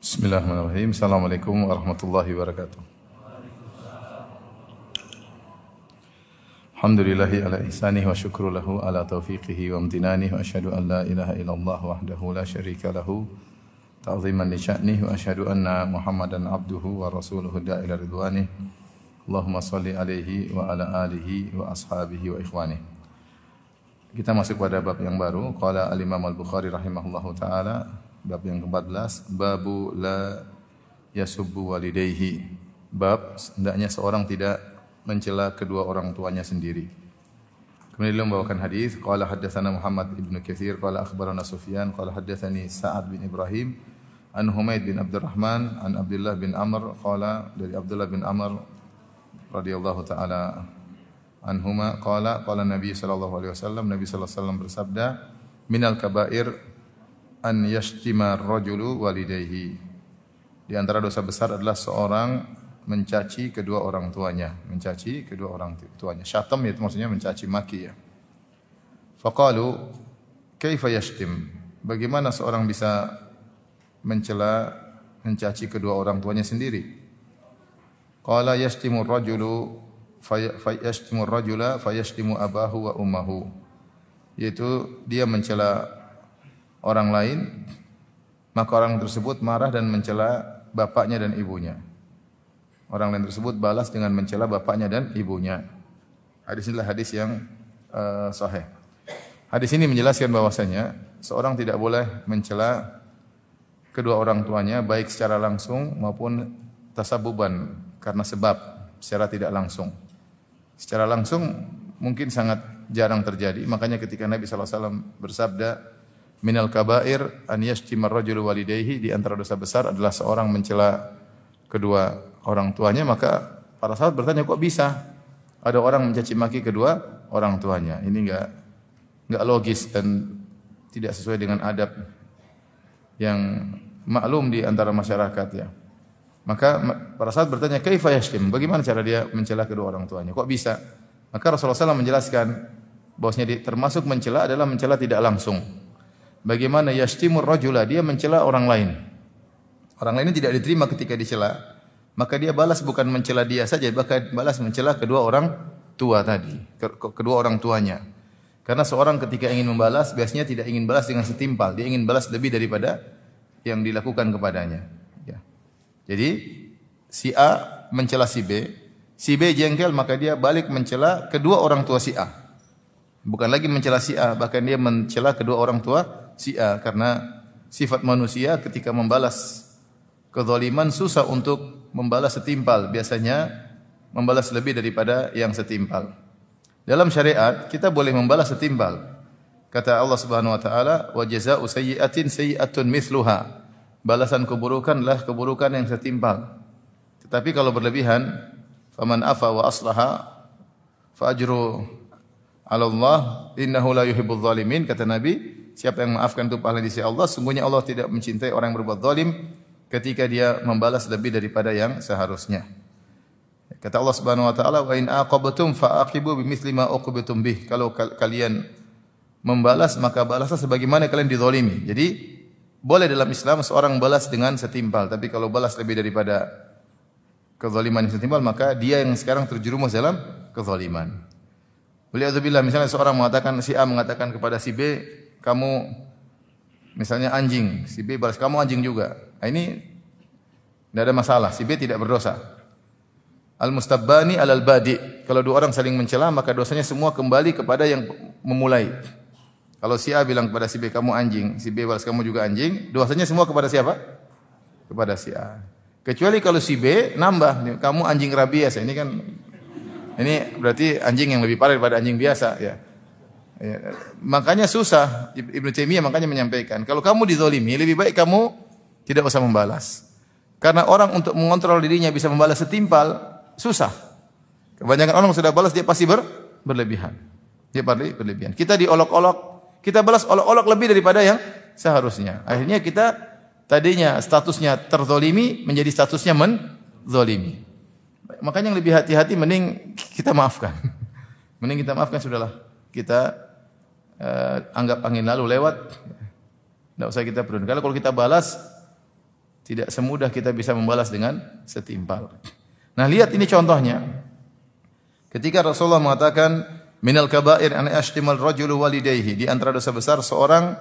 Bismillahirrahmanirrahim. Assalamualaikum warahmatullahi wabarakatuh. Alhamdulillahi ala ihsanih wa syukru lahu ala taufiqihi wa amtinanih wa asyhadu an la ilaha illallah wahdahu la syarika lahu ta'ziman li sya'nih wa asyhadu anna Muhammadan abduhu wa rasuluhu da'ila ridwanih. Allahumma salli alaihi wa ala alihi wa ashabihi wa ikhwanih. Kita masuk pada bab yang baru. Qala al-Imam Al-Bukhari rahimahullahu taala bab yang ke-14 babu la yasubbu walidayhi. Bab hendaknya seorang tidak mencela kedua orang tuanya sendiri. Kemudian beliau membawakan hadis qala haddatsana Muhammad ibn Katsir qala akhbarana Sufyan qala haddatsani Sa'ad bin Ibrahim an Humaid bin Abdurrahman an Abdullah bin Amr qala dari Abdullah bin Amr radhiyallahu taala anhuma qala qala Nabi sallallahu alaihi wasallam Nabi sallallahu alaihi wasallam bersabda minal kabair an yashtima rajulu walidayhi di antara dosa besar adalah seorang mencaci kedua orang tuanya, mencaci kedua orang tuanya. Syatam itu maksudnya mencaci maki ya. Faqalu kaifa yashtim? Bagaimana seorang bisa mencela mencaci kedua orang tuanya sendiri? Qala yashtimu rajulu fayashtimu rajula fayashtimu abahu wa ummahu. Yaitu dia mencela orang lain maka orang tersebut marah dan mencela bapaknya dan ibunya. Orang lain tersebut balas dengan mencela bapaknya dan ibunya. Hadis inilah hadis yang uh, sahih. Hadis ini menjelaskan bahwasanya seorang tidak boleh mencela kedua orang tuanya baik secara langsung maupun tasabuban karena sebab secara tidak langsung. Secara langsung mungkin sangat jarang terjadi. Makanya ketika Nabi SAW bersabda, Minal kabair an yashtima rajulu walidayhi di antara dosa besar adalah seorang mencela kedua orang tuanya. Maka para sahabat bertanya kok bisa ada orang mencaci maki kedua orang tuanya? Ini enggak enggak logis dan tidak sesuai dengan adab yang maklum di antara masyarakat ya. Maka para sahabat bertanya kaifa yashtim? Bagaimana cara dia mencela kedua orang tuanya? Kok bisa? Maka Rasulullah SAW menjelaskan bahwasanya termasuk mencela adalah mencela tidak langsung bagaimana yashtimur rajula dia mencela orang lain orang lain tidak diterima ketika dicela maka dia balas bukan mencela dia saja, bahkan balas mencela kedua orang tua tadi, kedua orang tuanya. Karena seorang ketika ingin membalas, biasanya tidak ingin balas dengan setimpal, dia ingin balas lebih daripada yang dilakukan kepadanya. Ya. Jadi si A mencela si B, si B jengkel maka dia balik mencela kedua orang tua si A. Bukan lagi mencela si A, bahkan dia mencela kedua orang tua si A karena sifat manusia ketika membalas kezaliman susah untuk membalas setimpal. Biasanya membalas lebih daripada yang setimpal. Dalam syariat kita boleh membalas setimpal. Kata Allah Subhanahu wa taala, "Wa jazaa'u sayyi'atin sayyi'atun mithluha." Balasan keburukanlah keburukan yang setimpal. Tetapi kalau berlebihan, faman afa wa aslaha fa ajru 'ala Allah innahu la yuhibbul zalimin kata Nabi, siapa yang maafkan itu pahala di sisi Allah, sungguhnya Allah tidak mencintai orang yang berbuat zalim ketika dia membalas lebih daripada yang seharusnya. Kata Allah Subhanahu wa taala, "Wa in aqabtum fa'aqibu bimithli ma uqibtum bih." Kalau kalian membalas maka balaslah sebagaimana kalian dizalimi. Jadi boleh dalam Islam seorang balas dengan setimpal, tapi kalau balas lebih daripada kezaliman yang setimpal maka dia yang sekarang terjerumus dalam kezaliman. Waliyadzubillah misalnya seorang mengatakan si A mengatakan kepada si B, kamu misalnya anjing, si B balas kamu anjing juga. Nah, ini tidak ada masalah, si B tidak berdosa. Al-mustabbani alal badi. Kalau dua orang saling mencela maka dosanya semua kembali kepada yang memulai. Kalau si A bilang kepada si B kamu anjing, si B balas kamu juga anjing, dosanya semua kepada siapa? Kepada si A. Kecuali kalau si B nambah, kamu anjing rabies. Ini kan ini berarti anjing yang lebih parah daripada anjing biasa ya. Ya. Makanya susah Ibnu Taimiyah makanya menyampaikan, kalau kamu dizolimi lebih baik kamu tidak usah membalas. Karena orang untuk mengontrol dirinya bisa membalas setimpal susah. Kebanyakan orang sudah balas dia pasti ber, berlebihan. Dia pasti berlebihan. Kita diolok-olok, kita balas olok-olok lebih daripada yang seharusnya. Akhirnya kita tadinya statusnya terzolimi menjadi statusnya menzolimi. Makanya yang lebih hati-hati mending kita maafkan. Mending kita maafkan sudahlah. Kita uh, anggap angin lalu lewat. Tidak usah kita peduli. Kalau kita balas Tidak semudah kita bisa membalas dengan setimpal. Nah, lihat ini contohnya. Ketika Rasulullah mengatakan minal kaba'ir an ashtimal rajulu walidayhi, di antara dosa besar seorang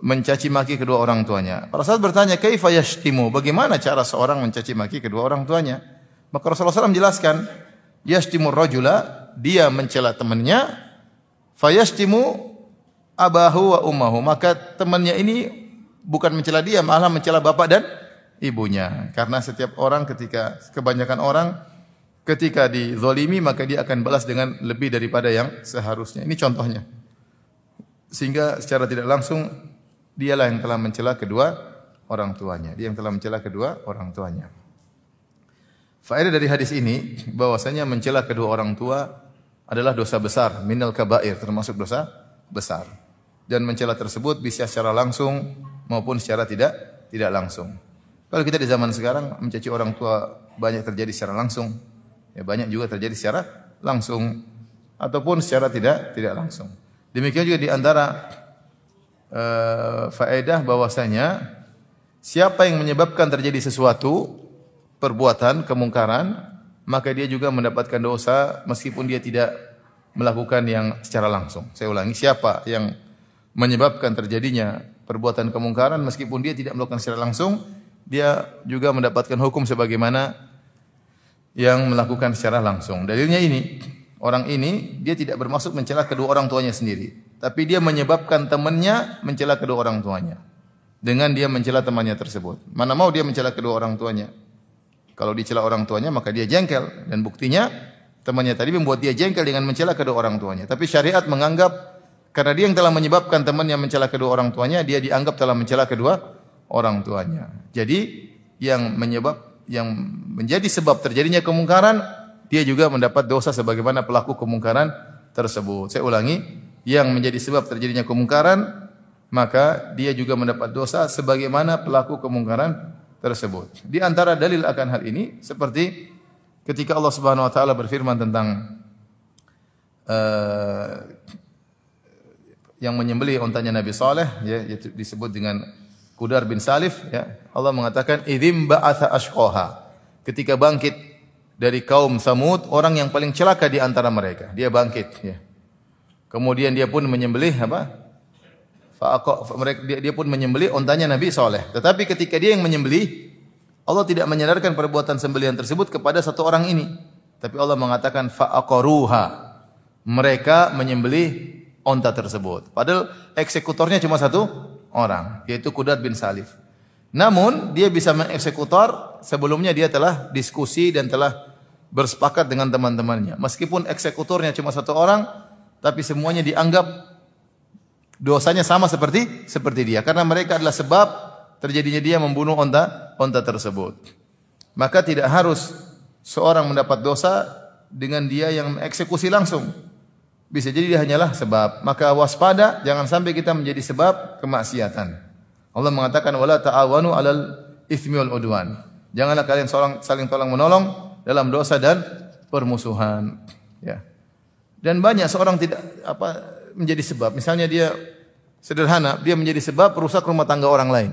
mencaci maki kedua orang tuanya. Para sahabat bertanya, "Kaifa yashtimu?" Bagaimana cara seorang mencaci maki kedua orang tuanya? Maka Rasulullah SAW menjelaskan, "Yashtimu rajula," dia mencela temannya, "Fayashtimu abahu wa ummahu." Maka temannya ini bukan mencela dia, malah mencela bapak dan ibunya. Karena setiap orang ketika kebanyakan orang ketika dizolimi maka dia akan balas dengan lebih daripada yang seharusnya. Ini contohnya. Sehingga secara tidak langsung dialah yang telah mencela kedua orang tuanya. Dia yang telah mencela kedua orang tuanya. Faedah dari hadis ini bahwasanya mencela kedua orang tua adalah dosa besar, minal kabair, termasuk dosa besar. Dan mencela tersebut bisa secara langsung maupun secara tidak tidak langsung. Kalau kita di zaman sekarang mencaci orang tua banyak terjadi secara langsung, Ya, banyak juga terjadi secara langsung ataupun secara tidak tidak langsung. Demikian juga di antara uh, faedah bahwasanya siapa yang menyebabkan terjadi sesuatu perbuatan kemungkaran maka dia juga mendapatkan dosa meskipun dia tidak melakukan yang secara langsung. Saya ulangi, siapa yang menyebabkan terjadinya perbuatan kemungkaran meskipun dia tidak melakukan secara langsung, dia juga mendapatkan hukum sebagaimana yang melakukan secara langsung. Dalilnya ini, orang ini dia tidak bermaksud mencela kedua orang tuanya sendiri, tapi dia menyebabkan temannya mencela kedua orang tuanya. Dengan dia mencela temannya tersebut. Mana mau dia mencela kedua orang tuanya? Kalau dicela orang tuanya maka dia jengkel dan buktinya temannya tadi membuat dia jengkel dengan mencela kedua orang tuanya. Tapi syariat menganggap karena dia yang telah menyebabkan temannya mencela kedua orang tuanya, dia dianggap telah mencela kedua orang tuanya. Jadi yang menyebab yang menjadi sebab terjadinya kemungkaran, dia juga mendapat dosa sebagaimana pelaku kemungkaran tersebut. Saya ulangi, yang menjadi sebab terjadinya kemungkaran, maka dia juga mendapat dosa sebagaimana pelaku kemungkaran tersebut. Di antara dalil akan hal ini seperti ketika Allah Subhanahu wa taala berfirman tentang uh, yang menyembelih ontanya Nabi Saleh ya disebut dengan Kudar bin Salif ya. Allah mengatakan idzim ba'atha ashqaha. Ketika bangkit dari kaum Samud orang yang paling celaka di antara mereka dia bangkit ya. Kemudian dia pun menyembelih apa mereka dia, dia pun menyembelih ontanya Nabi Saleh tetapi ketika dia yang menyembelih Allah tidak menyadarkan perbuatan sembelihan tersebut kepada satu orang ini tapi Allah mengatakan fa'aqaruha mereka menyembelih onta tersebut padahal eksekutornya cuma satu orang, yaitu Kudat bin Salif. Namun dia bisa mengeksekutor sebelumnya dia telah diskusi dan telah bersepakat dengan teman-temannya. Meskipun eksekutornya cuma satu orang, tapi semuanya dianggap dosanya sama seperti seperti dia karena mereka adalah sebab terjadinya dia membunuh onta onta tersebut. Maka tidak harus seorang mendapat dosa dengan dia yang mengeksekusi langsung. Bisa jadi dia hanyalah sebab. Maka waspada jangan sampai kita menjadi sebab kemaksiatan. Allah mengatakan wala ta'awanu 'alal itsmi wal udwan. Janganlah kalian saling tolong menolong dalam dosa dan permusuhan. Ya. Dan banyak seorang tidak apa menjadi sebab. Misalnya dia sederhana, dia menjadi sebab rusak rumah tangga orang lain.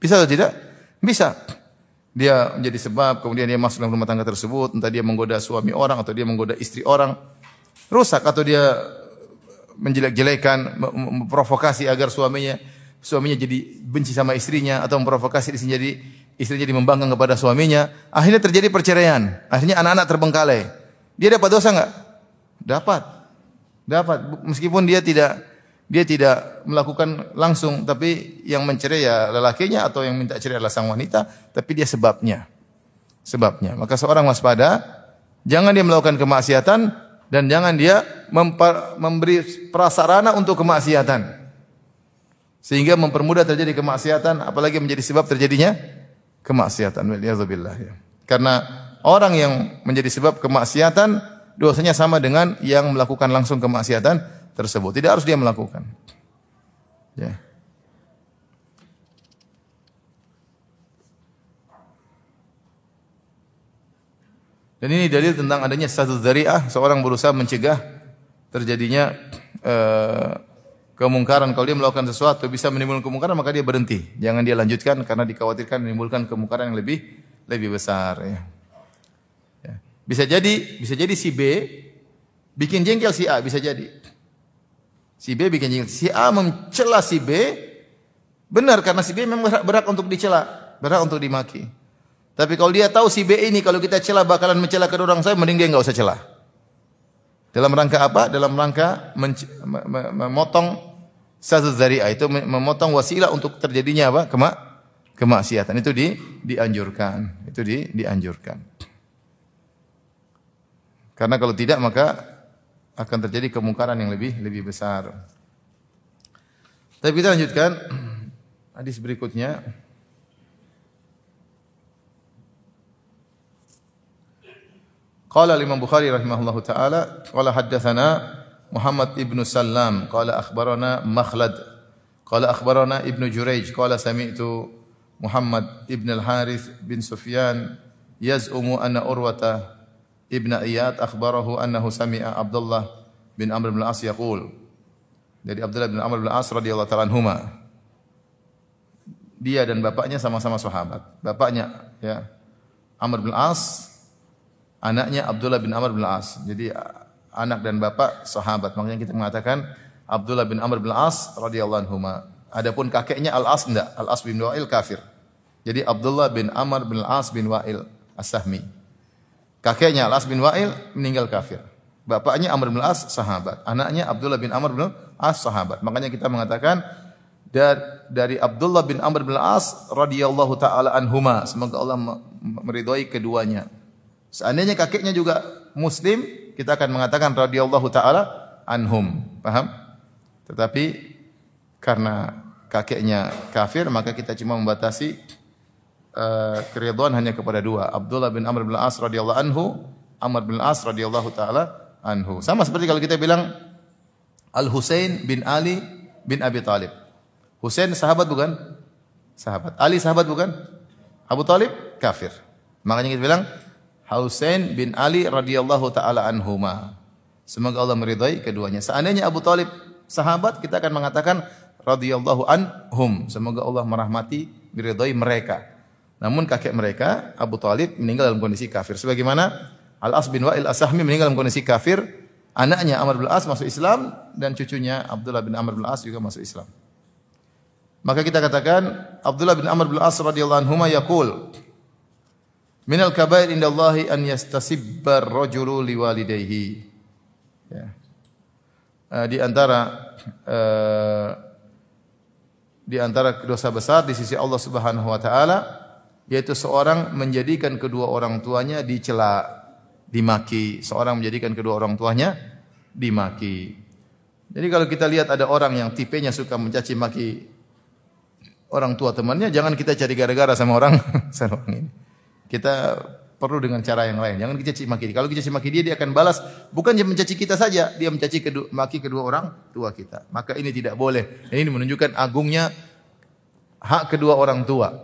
Bisa atau tidak? Bisa. Dia menjadi sebab, kemudian dia masuk dalam rumah tangga tersebut, entah dia menggoda suami orang atau dia menggoda istri orang rusak atau dia menjelek-jelekan, memprovokasi agar suaminya suaminya jadi benci sama istrinya atau memprovokasi istrinya jadi istrinya jadi membangkang kepada suaminya, akhirnya terjadi perceraian. Akhirnya anak-anak terbengkalai. Dia dapat dosa enggak? Dapat. Dapat meskipun dia tidak dia tidak melakukan langsung tapi yang mencerai ya lelakinya atau yang minta cerai adalah sang wanita, tapi dia sebabnya. Sebabnya. Maka seorang waspada, jangan dia melakukan kemaksiatan dan jangan dia memberi prasarana untuk kemaksiatan sehingga mempermudah terjadi kemaksiatan apalagi menjadi sebab terjadinya kemaksiatan ya karena orang yang menjadi sebab kemaksiatan dosanya sama dengan yang melakukan langsung kemaksiatan tersebut tidak harus dia melakukan ya Dan ini dalil tentang adanya satu dzari'ah, seorang berusaha mencegah terjadinya uh, kemungkaran. Kalau dia melakukan sesuatu bisa menimbulkan kemungkaran maka dia berhenti. Jangan dia lanjutkan karena dikhawatirkan menimbulkan kemungkaran yang lebih lebih besar ya. Bisa jadi bisa jadi si B bikin jengkel si A bisa jadi. Si B bikin jengkel. Si A mencela si B benar karena si B memang berhak, untuk dicela, berhak untuk dimaki. Tapi kalau dia tahu si B ini kalau kita celah bakalan mencela kedua orang saya, mending dia nggak usah celah. Dalam rangka apa? Dalam rangka memotong satu zari'ah itu memotong wasilah untuk terjadinya apa? Kema kemaksiatan itu di dianjurkan. Itu di dianjurkan. Karena kalau tidak maka akan terjadi kemungkaran yang lebih lebih besar. Tapi kita lanjutkan hadis berikutnya. Qala Imam Bukhari rahimahullahu taala qala haddatsana Muhammad ibn Sallam qala akhbarana Makhlad qala akhbarana Ibnu Jurayj qala sami'tu Muhammad ibn al-Harith bin Sufyan yaz'umu anna Urwata ibn Iyad akhbarahu annahu sami'a Abdullah bin Amr bin al-As yaqul dari Abdullah bin Amr bin al-As radhiyallahu ta'ala anhuma dia dan bapaknya sama-sama sahabat bapaknya ya Amr bin al-As anaknya Abdullah bin Amr bin As. Jadi anak dan bapak sahabat. Makanya kita mengatakan Abdullah bin Amr bin As radhiyallahu anhu. Adapun kakeknya Al-As enggak, Al-As bin Wa'il kafir. Jadi Abdullah bin Amr bin As bin Wa'il As-Sahmi. Kakeknya Al-As bin Wa'il meninggal kafir. Bapaknya Amr bin As sahabat. Anaknya Abdullah bin Amr bin As sahabat. Makanya kita mengatakan dari Abdullah bin Amr bin As radhiyallahu taala anhuma. Semoga Allah meridhai keduanya. Seandainya kakeknya juga muslim, kita akan mengatakan radhiyallahu taala anhum. Paham? Tetapi karena kakeknya kafir, maka kita cuma membatasi uh, hanya kepada dua, Abdullah bin Amr bin As radhiyallahu anhu, Amr bin As radhiyallahu taala anhu. Sama seperti kalau kita bilang Al Husain bin Ali bin Abi Talib. Husain sahabat bukan? Sahabat. Ali sahabat bukan? Abu Talib kafir. Makanya kita bilang Husain bin Ali radhiyallahu taala anhuma. Semoga Allah meridai keduanya. Seandainya Abu Talib sahabat, kita akan mengatakan radhiyallahu anhum. Semoga Allah merahmati, meridai mereka. Namun kakek mereka, Abu Talib meninggal dalam kondisi kafir. Sebagaimana Al-As bin Wa'il As-Sahmi meninggal dalam kondisi kafir. Anaknya Amr bin As masuk Islam dan cucunya Abdullah bin Amr bin As juga masuk Islam. Maka kita katakan Abdullah bin Amr bin As radhiyallahu anhu yaqul Minal kabair indallahi an yastasibbar rajulu liwalidayhi. Ya. Uh, di antara uh, di antara dosa besar di sisi Allah Subhanahu wa taala yaitu seorang menjadikan kedua orang tuanya dicela, dimaki, seorang menjadikan kedua orang tuanya dimaki. Jadi kalau kita lihat ada orang yang tipenya suka mencaci maki orang tua temannya, jangan kita cari gara-gara sama orang sama ini. Kita perlu dengan cara yang lain. Jangan kita caci maki. Kalau kita caci maki dia, dia akan balas. Bukan dia mencaci kita saja, dia mencaci kedua, maki kedua orang tua kita. Maka ini tidak boleh. Ini menunjukkan agungnya hak kedua orang tua.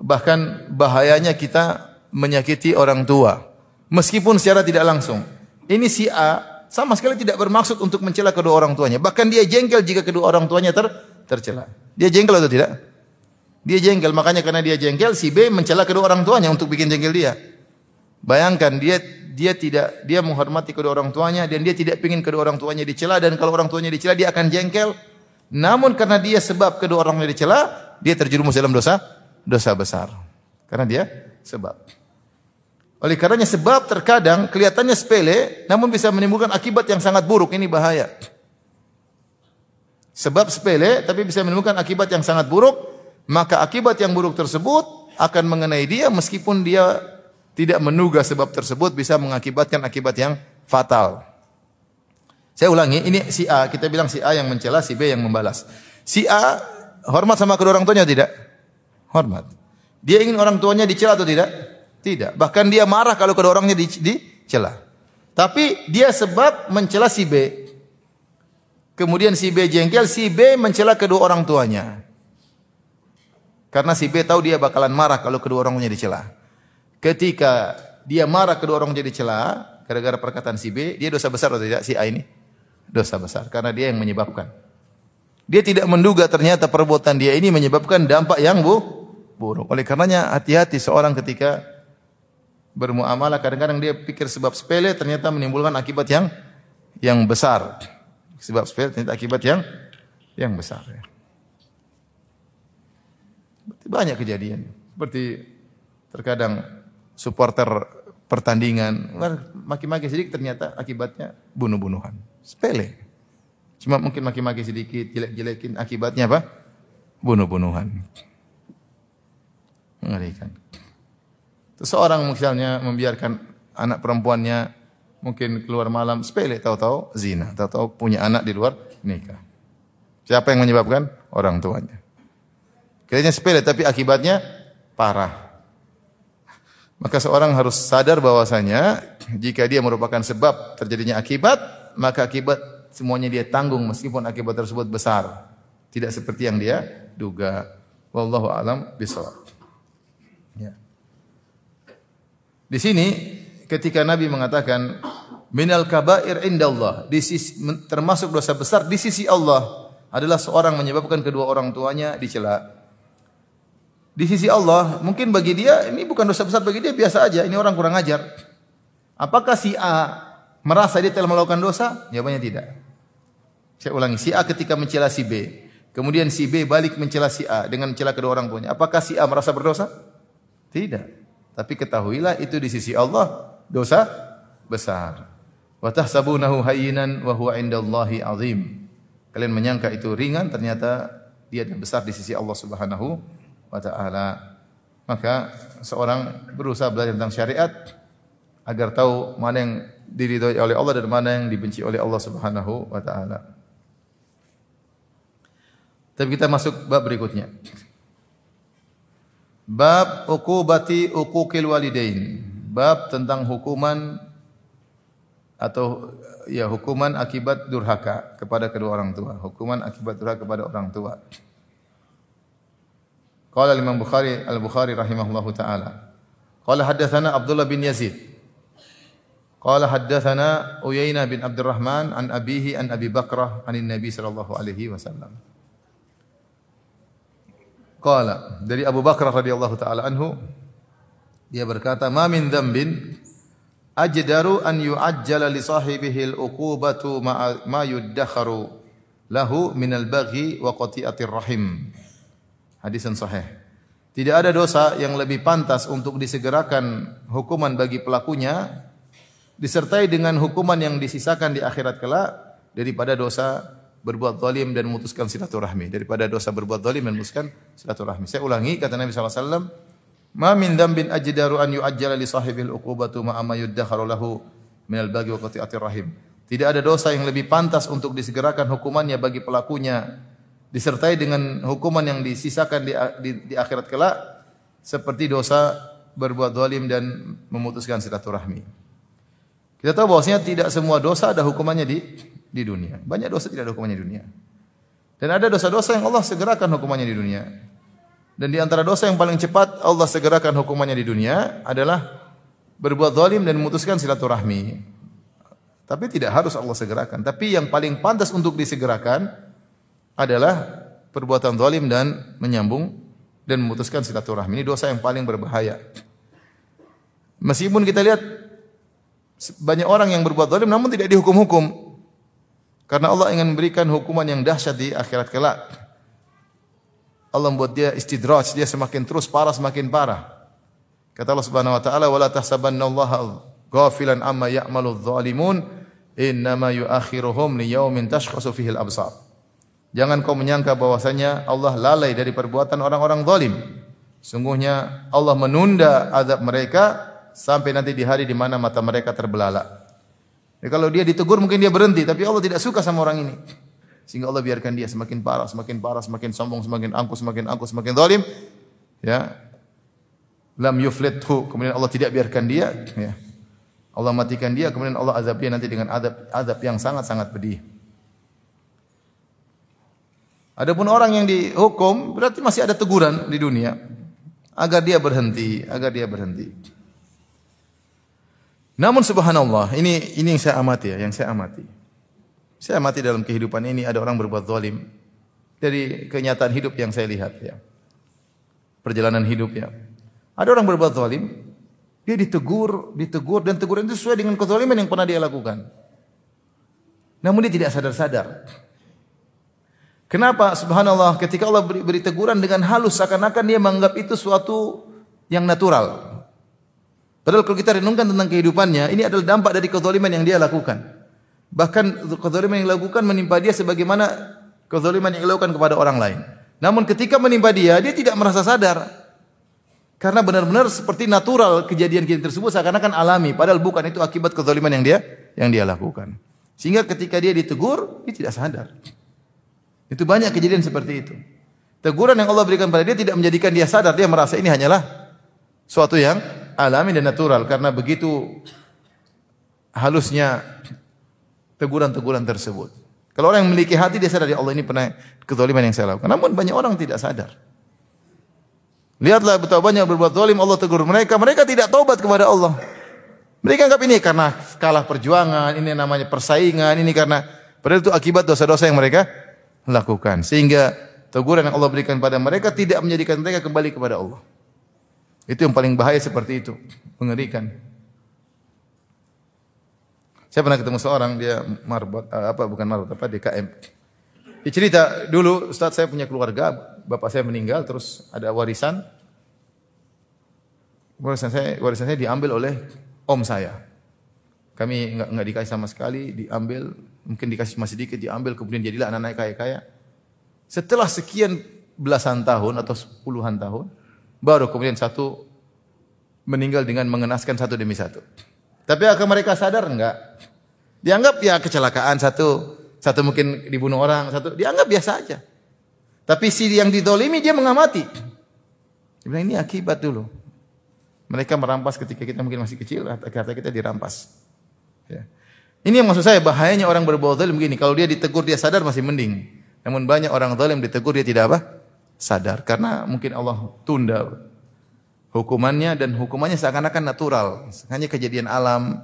Bahkan bahayanya kita menyakiti orang tua. Meskipun secara tidak langsung. Ini si A sama sekali tidak bermaksud untuk mencela kedua orang tuanya. Bahkan dia jengkel jika kedua orang tuanya ter tercela. Dia jengkel atau tidak? Dia jengkel, makanya karena dia jengkel, si B mencela kedua orang tuanya untuk bikin jengkel dia. Bayangkan dia dia tidak dia menghormati kedua orang tuanya dan dia tidak ingin kedua orang tuanya dicela dan kalau orang tuanya dicela dia akan jengkel. Namun karena dia sebab kedua orang tuanya dicela, dia terjerumus dalam dosa dosa besar. Karena dia sebab. Oleh karenanya sebab terkadang kelihatannya sepele namun bisa menimbulkan akibat yang sangat buruk. Ini bahaya. Sebab sepele tapi bisa menimbulkan akibat yang sangat buruk maka akibat yang buruk tersebut akan mengenai dia meskipun dia tidak menduga sebab tersebut bisa mengakibatkan akibat yang fatal. Saya ulangi, ini si A, kita bilang si A yang mencela, si B yang membalas. Si A hormat sama kedua orang tuanya tidak? Hormat. Dia ingin orang tuanya dicela atau tidak? Tidak. Bahkan dia marah kalau kedua orangnya dicela. Tapi dia sebab mencela si B. Kemudian si B jengkel, si B mencela kedua orang tuanya. Karena si B tahu dia bakalan marah kalau kedua orangnya dicela. Ketika dia marah kedua orang jadi cela gara-gara perkataan si B, dia dosa besar atau tidak si A ini? dosa besar karena dia yang menyebabkan. Dia tidak menduga ternyata perbuatan dia ini menyebabkan dampak yang bu buruk. Oleh karenanya hati-hati seorang ketika bermuamalah kadang-kadang dia pikir sebab sepele ternyata menimbulkan akibat yang yang besar. Sebab sepele ternyata akibat yang yang besar ya. Banyak kejadian. Seperti terkadang supporter pertandingan maki-maki sedikit ternyata akibatnya bunuh-bunuhan. Sepele. Cuma mungkin maki-maki sedikit, jelek-jelekin akibatnya apa? Bunuh-bunuhan. Mengerikan. Seseorang misalnya membiarkan anak perempuannya mungkin keluar malam sepele tahu-tahu zina, tahu-tahu punya anak di luar nikah. Siapa yang menyebabkan? Orang tuanya. Kayaknya sepele tapi akibatnya parah. Maka seorang harus sadar bahwasanya jika dia merupakan sebab terjadinya akibat, maka akibat semuanya dia tanggung meskipun akibat tersebut besar. Tidak seperti yang dia duga. Wallahu alam bisawab. Ya. Di sini ketika Nabi mengatakan minal kabair indallah, di sisi, termasuk dosa besar di sisi Allah adalah seorang menyebabkan kedua orang tuanya dicela. Di sisi Allah, mungkin bagi dia ini bukan dosa besar bagi dia biasa aja, ini orang kurang ajar. Apakah si A merasa dia telah melakukan dosa? Jawabannya tidak. Saya ulangi, si A ketika mencela si B, kemudian si B balik mencela si A dengan mencela kedua orang tuanya. Apakah si A merasa berdosa? Tidak. Tapi ketahuilah itu di sisi Allah dosa besar. Wa tahsabunahu hayyinan wa huwa indallahi azim. Kalian menyangka itu ringan, ternyata dia besar di sisi Allah Subhanahu wa taala. Maka seorang berusaha belajar tentang syariat agar tahu mana yang diridhoi oleh Allah dan mana yang dibenci oleh Allah Subhanahu wa taala. Tapi kita masuk bab berikutnya. Bab uqubati uquqil walidain. Bab tentang hukuman atau ya hukuman akibat durhaka kepada kedua orang tua. Hukuman akibat durhaka kepada orang tua. Qala Imam Bukhari Al-Bukhari rahimahullahu taala. Qala haddatsana Abdullah bin Yazid. Qala haddatsana Uyainah bin Abdurrahman an abihi an Abi Bakrah anin Nabi sallallahu alaihi wasallam. Qala dari Abu Bakrah radhiyallahu taala anhu dia berkata ma min dzambin ajdaru an yu'ajjala li sahibihi al-uqubatu ma yuddakharu lahu min al-baghi wa qati'atir rahim. Hadis yang sahih. Tidak ada dosa yang lebih pantas untuk disegerakan hukuman bagi pelakunya disertai dengan hukuman yang disisakan di akhirat kelak daripada dosa berbuat zalim dan memutuskan silaturahmi daripada dosa berbuat zalim dan memutuskan silaturahmi. Saya ulangi kata Nabi wasallam, "Ma min dzambin ajdaru an yu'ajjala li sahibil uqubatu ma amma yuddakharu lahu min al-baghi wa qati'atir rahim." Tidak ada dosa yang lebih pantas untuk disegerakan hukumannya bagi pelakunya disertai dengan hukuman yang disisakan di, di, di akhirat kelak seperti dosa berbuat zalim dan memutuskan silaturahmi. Kita tahu bahwasanya tidak semua dosa ada hukumannya di di dunia. Banyak dosa tidak ada hukumannya di dunia. Dan ada dosa-dosa yang Allah segerakan hukumannya di dunia. Dan di antara dosa yang paling cepat Allah segerakan hukumannya di dunia adalah berbuat zalim dan memutuskan silaturahmi. Tapi tidak harus Allah segerakan. Tapi yang paling pantas untuk disegerakan adalah perbuatan zalim dan menyambung dan memutuskan silaturahmi. Ini dosa yang paling berbahaya. Meskipun kita lihat banyak orang yang berbuat zalim namun tidak dihukum-hukum. Karena Allah ingin memberikan hukuman yang dahsyat di akhirat kelak. Allah membuat dia istidraj, dia semakin terus parah semakin parah. Kata Allah Subhanahu wa taala, "Wala tahsabannallaha ghafilan amma ya'malu adh-dhalimun, innama yu'akhiruhum liyaumin tashkhasu fihi al-absar." Jangan kau menyangka bahwasanya Allah lalai dari perbuatan orang-orang zalim. Sungguhnya Allah menunda azab mereka sampai nanti di hari di mana mata mereka terbelalak. Ya, kalau dia ditegur mungkin dia berhenti, tapi Allah tidak suka sama orang ini. Sehingga Allah biarkan dia semakin parah, semakin parah, semakin sombong, semakin angkuh, semakin angkuh, semakin zalim. Ya. Lam yuflithu, kemudian Allah tidak biarkan dia, ya. Allah matikan dia, kemudian Allah azab dia nanti dengan azab azab yang sangat-sangat pedih. Adapun orang yang dihukum berarti masih ada teguran di dunia agar dia berhenti, agar dia berhenti. Namun subhanallah, ini ini yang saya amati ya, yang saya amati. Saya mati dalam kehidupan ini ada orang berbuat zalim. Dari kenyataan hidup yang saya lihat ya. Perjalanan hidup ya. Ada orang berbuat zalim, dia ditegur, ditegur dan teguran itu sesuai dengan kezaliman yang pernah dia lakukan. Namun dia tidak sadar-sadar. Kenapa? Subhanallah, ketika Allah beri, beri teguran dengan halus seakan-akan dia menganggap itu suatu yang natural. Padahal kalau kita renungkan tentang kehidupannya, ini adalah dampak dari kezaliman yang dia lakukan. Bahkan kezaliman yang dilakukan menimpa dia sebagaimana kezaliman yang dilakukan kepada orang lain. Namun ketika menimpa dia, dia tidak merasa sadar. Karena benar-benar seperti natural kejadian-kejadian tersebut seakan-akan alami, padahal bukan itu akibat kezaliman yang dia yang dia lakukan. Sehingga ketika dia ditegur, dia tidak sadar. Itu banyak kejadian seperti itu. Teguran yang Allah berikan pada dia tidak menjadikan dia sadar, dia merasa ini hanyalah suatu yang alami dan natural karena begitu halusnya teguran-teguran tersebut. Kalau orang yang memiliki hati dia sadar ya Allah ini pernah kezaliman yang saya lakukan. Namun banyak orang tidak sadar. Lihatlah betapa banyak berbuat zalim Allah tegur mereka, mereka tidak taubat kepada Allah. Mereka anggap ini karena kalah perjuangan, ini namanya persaingan, ini karena padahal itu akibat dosa-dosa yang mereka lakukan. Sehingga teguran yang Allah berikan pada mereka tidak menjadikan mereka kembali kepada Allah. Itu yang paling bahaya seperti itu, mengerikan. Saya pernah ketemu seorang dia marbot eh, apa bukan marbot apa DKM. Dia cerita dulu Ustaz saya punya keluarga, bapak saya meninggal terus ada warisan. Warisan saya warisan saya diambil oleh om saya. Kami enggak enggak dikasih sama sekali, diambil, mungkin dikasih masih sedikit, diambil kemudian jadilah anak-anak kaya-kaya. Setelah sekian belasan tahun atau puluhan tahun, Baru kemudian satu meninggal dengan mengenaskan satu demi satu. Tapi akan mereka sadar enggak? Dianggap ya kecelakaan satu, satu mungkin dibunuh orang, satu dianggap biasa aja. Tapi si yang didolimi dia mengamati. Dia bilang ini akibat dulu. Mereka merampas ketika kita mungkin masih kecil, kata kita dirampas. Ya. Ini yang maksud saya bahayanya orang berbuat zalim begini. Kalau dia ditegur dia sadar masih mending. Namun banyak orang zalim ditegur dia tidak apa? Sadar karena mungkin Allah tunda hukumannya dan hukumannya seakan-akan natural, hanya kejadian alam,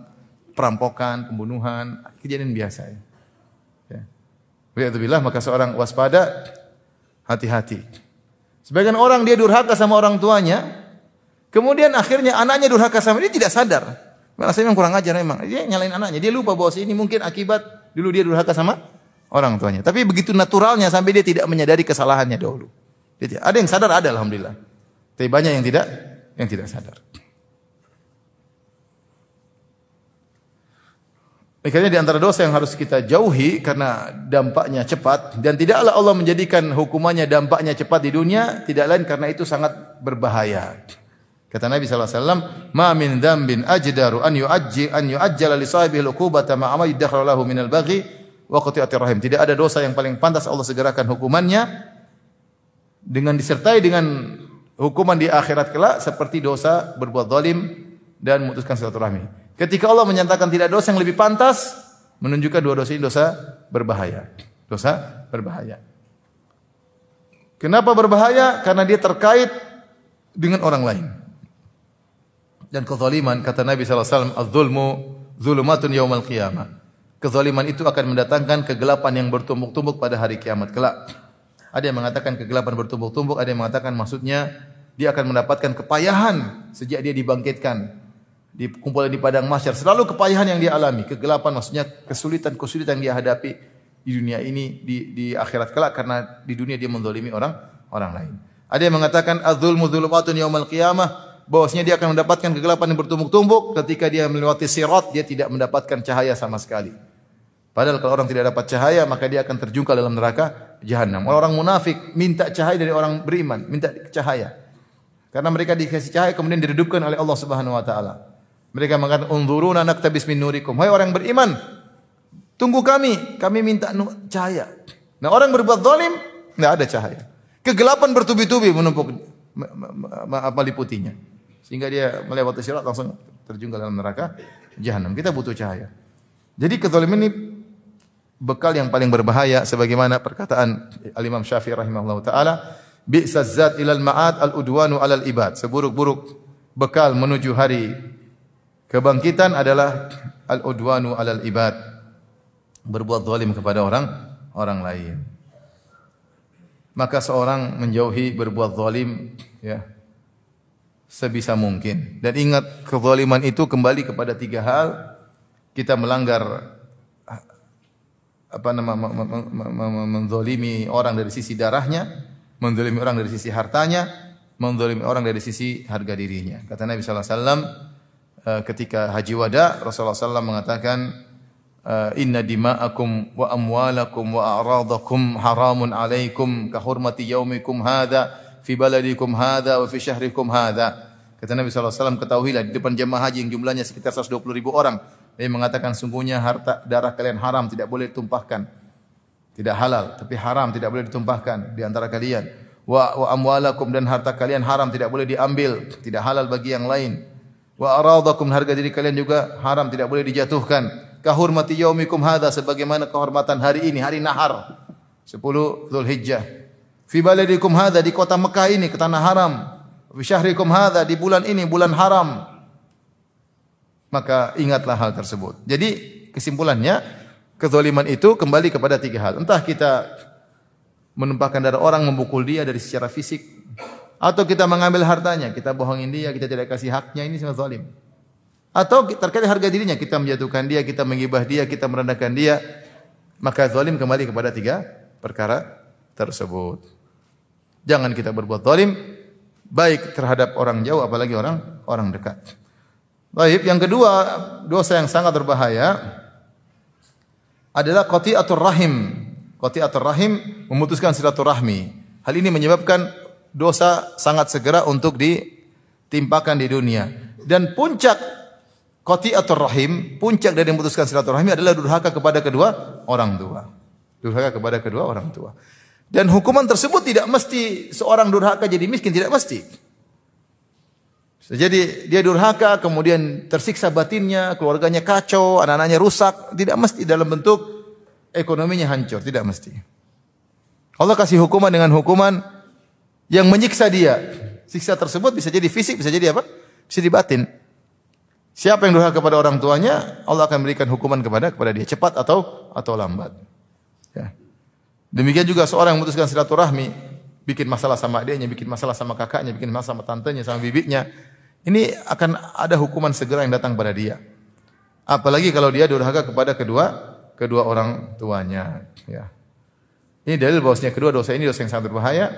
perampokan, pembunuhan, kejadian biasa. Ya. Bilang maka seorang waspada, hati-hati. Sebagian orang dia durhaka sama orang tuanya, kemudian akhirnya anaknya durhaka sama dia tidak sadar. Rasanya memang kurang ajar memang. Dia nyalain anaknya, dia lupa bahwa ini mungkin akibat dulu dia durhaka sama orang tuanya. Tapi begitu naturalnya sampai dia tidak menyadari kesalahannya dahulu. Ada yang sadar ada alhamdulillah. Tapi banyak yang tidak yang tidak sadar. Makanya di antara dosa yang harus kita jauhi karena dampaknya cepat dan tidaklah Allah menjadikan hukumannya dampaknya cepat di dunia tidak lain karena itu sangat berbahaya. Kata Nabi SAW, Ma min dambin ajdaru an yu'ajji an yu'ajjala li sahibihi al-uqubata ma'a ma lahu min al-baghi wa qati'atir rahim. Tidak ada dosa yang paling pantas Allah segerakan hukumannya dengan disertai dengan hukuman di akhirat kelak seperti dosa berbuat zalim dan memutuskan silaturahmi. Ketika Allah menyatakan tidak dosa yang lebih pantas, menunjukkan dua dosa ini dosa berbahaya. Dosa berbahaya. Kenapa berbahaya? Karena dia terkait dengan orang lain. Dan kezaliman kata Nabi SAW, Az-zulmu zulumatun yaumal qiyamah. Kezaliman itu akan mendatangkan kegelapan yang bertumbuk-tumbuk pada hari kiamat kelak. Ada yang mengatakan kegelapan bertumbuk-tumbuk, ada yang mengatakan maksudnya dia akan mendapatkan kepayahan sejak dia dibangkitkan. Dikumpulkan di padang mahsyar, selalu kepayahan yang dia alami, kegelapan maksudnya kesulitan-kesulitan yang dia hadapi di dunia ini di di akhirat kelak karena di dunia dia menzalimi orang orang lain. Ada yang mengatakan adzulmu dzulumatun yaumal qiyamah, bahwasanya dia akan mendapatkan kegelapan yang bertumbuk-tumbuk ketika dia melewati sirat dia tidak mendapatkan cahaya sama sekali. Padahal kalau orang tidak dapat cahaya maka dia akan terjungkal dalam neraka jahanam. Orang munafik minta cahaya dari orang beriman, minta cahaya. Karena mereka dikasih cahaya kemudian diredupkan oleh Allah Subhanahu wa taala. Mereka mengatakan unzuruna naktabis min nurikum. Hai orang beriman, tunggu kami, kami minta cahaya. Nah, orang berbuat zalim enggak ada cahaya. Kegelapan bertubi-tubi menumpuk meliputinya. Sehingga dia melewati sirat langsung terjungkal dalam neraka jahanam. Kita butuh cahaya. Jadi kezaliman ini bekal yang paling berbahaya sebagaimana perkataan Al-Imam Syafi'i rahimahullah taala bi'sa zat ilal ma'ad al-udwanu alal ibad seburuk-buruk bekal menuju hari kebangkitan adalah al-udwanu alal ibad berbuat zalim kepada orang orang lain. Maka seorang menjauhi berbuat zalim ya sebisa mungkin. Dan ingat kezaliman itu kembali kepada tiga hal. Kita melanggar apa nama menzalimi orang dari sisi darahnya, menzalimi orang dari sisi hartanya, menzalimi orang dari sisi harga dirinya. Kata Nabi sallallahu alaihi wasallam eh, ketika haji wada Rasulullah SAW mengatakan eh, inna dima'akum wa amwalakum wa a'radakum haramun alaikum ka hurmati yaumikum hadha fi baladikum hadha wa fi syahrikum hadha. Kata Nabi SAW, ketahuilah di depan jemaah haji yang jumlahnya sekitar 120 ribu orang. Dia mengatakan sungguhnya harta darah kalian haram tidak boleh ditumpahkan. Tidak halal, tapi haram tidak boleh ditumpahkan di antara kalian wa, wa amwalakum dan harta kalian haram tidak boleh diambil, tidak halal bagi yang lain. Wa aradakum harga diri kalian juga haram tidak boleh dijatuhkan. Kahurmati yaumikum hadza sebagaimana kehormatan hari ini, hari nahar. 10 Zulhijjah. Fi baladikum hadza di kota Mekah ini, ke tanah haram. Fi syahrikum hadza di bulan ini, bulan haram. Maka ingatlah hal tersebut. Jadi kesimpulannya kezaliman itu kembali kepada tiga hal. Entah kita menumpahkan darah orang, memukul dia dari secara fisik, atau kita mengambil hartanya, kita bohongin dia, kita tidak kasih haknya, ini semua zalim. Atau terkait harga dirinya, kita menjatuhkan dia, kita mengibah dia, kita merendahkan dia, maka zalim kembali kepada tiga perkara tersebut. Jangan kita berbuat zalim baik terhadap orang jauh apalagi orang orang dekat. Baik, yang kedua, dosa yang sangat berbahaya adalah qati'atur rahim. Qati'atur rahim memutuskan silaturahmi. Hal ini menyebabkan dosa sangat segera untuk ditimpakan di dunia. Dan puncak qati'atur rahim, puncak dari memutuskan silaturahmi adalah durhaka kepada kedua orang tua. Durhaka kepada kedua orang tua. Dan hukuman tersebut tidak mesti seorang durhaka jadi miskin, tidak mesti. Jadi dia durhaka, kemudian tersiksa batinnya, keluarganya kacau, anak-anaknya rusak, tidak mesti dalam bentuk ekonominya hancur, tidak mesti. Allah kasih hukuman dengan hukuman yang menyiksa dia. Siksa tersebut bisa jadi fisik, bisa jadi apa? Bisa dibatin. Siapa yang durhaka kepada orang tuanya, Allah akan berikan hukuman kepada kepada dia cepat atau atau lambat. Ya. Demikian juga seorang yang memutuskan silaturahmi, bikin masalah sama adiknya, bikin masalah sama kakaknya, bikin masalah sama tantenya, sama bibiknya. Ini akan ada hukuman segera yang datang pada dia. Apalagi kalau dia durhaka kepada kedua kedua orang tuanya. Ya. Ini dalil bahwasanya kedua dosa ini dosa yang sangat berbahaya.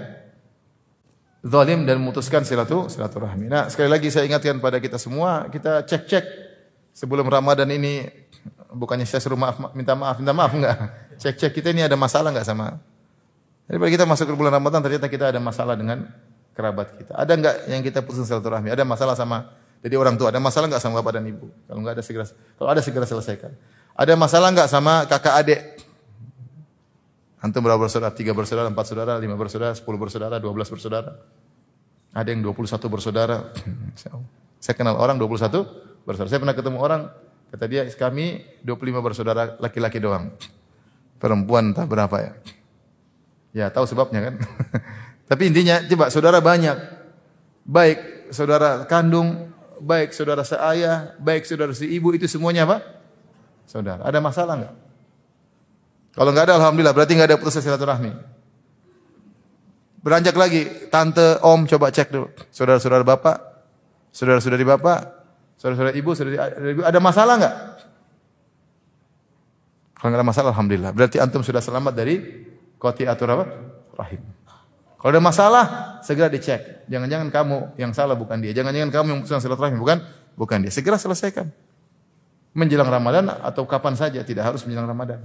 Zalim dan memutuskan silatu silaturahmi. Nah, sekali lagi saya ingatkan pada kita semua, kita cek-cek sebelum Ramadan ini bukannya saya suruh maaf minta maaf, minta maaf enggak. Cek-cek kita ini ada masalah enggak sama Daripada kita masuk ke bulan Ramadan ternyata kita ada masalah dengan kerabat kita. Ada enggak yang kita putuskan silaturahmi? Ada masalah sama jadi orang tua, ada masalah enggak sama bapak dan ibu? Kalau enggak ada segera kalau ada segera selesaikan. Ada masalah enggak sama kakak adik? Antum berapa bersaudara? Tiga bersaudara, empat saudara, lima bersaudara, sepuluh bersaudara, dua belas bersaudara. Ada yang dua puluh satu bersaudara. Saya kenal orang dua puluh satu bersaudara. Saya pernah ketemu orang, kata dia, kami dua puluh lima bersaudara laki-laki doang. Perempuan entah berapa ya. Ya tahu sebabnya kan. Tapi intinya coba saudara banyak. Baik saudara kandung, baik saudara seayah, baik saudara si ibu itu semuanya apa? saudara. Ada masalah enggak? Kalau enggak ada alhamdulillah berarti enggak ada putus silaturahmi. Beranjak lagi, tante, om coba cek dulu. Saudara-saudara bapak, saudara-saudari bapak, saudara-saudara ibu, saudara ibu, ada masalah enggak? Kalau enggak ada masalah alhamdulillah. Berarti antum sudah selamat dari koti atur apa? Rahim. Kalau ada masalah, segera dicek. Jangan-jangan kamu yang salah bukan dia. Jangan-jangan kamu yang memutuskan silaturahmi bukan bukan dia. Segera selesaikan menjelang Ramadan atau kapan saja, tidak harus menjelang Ramadan.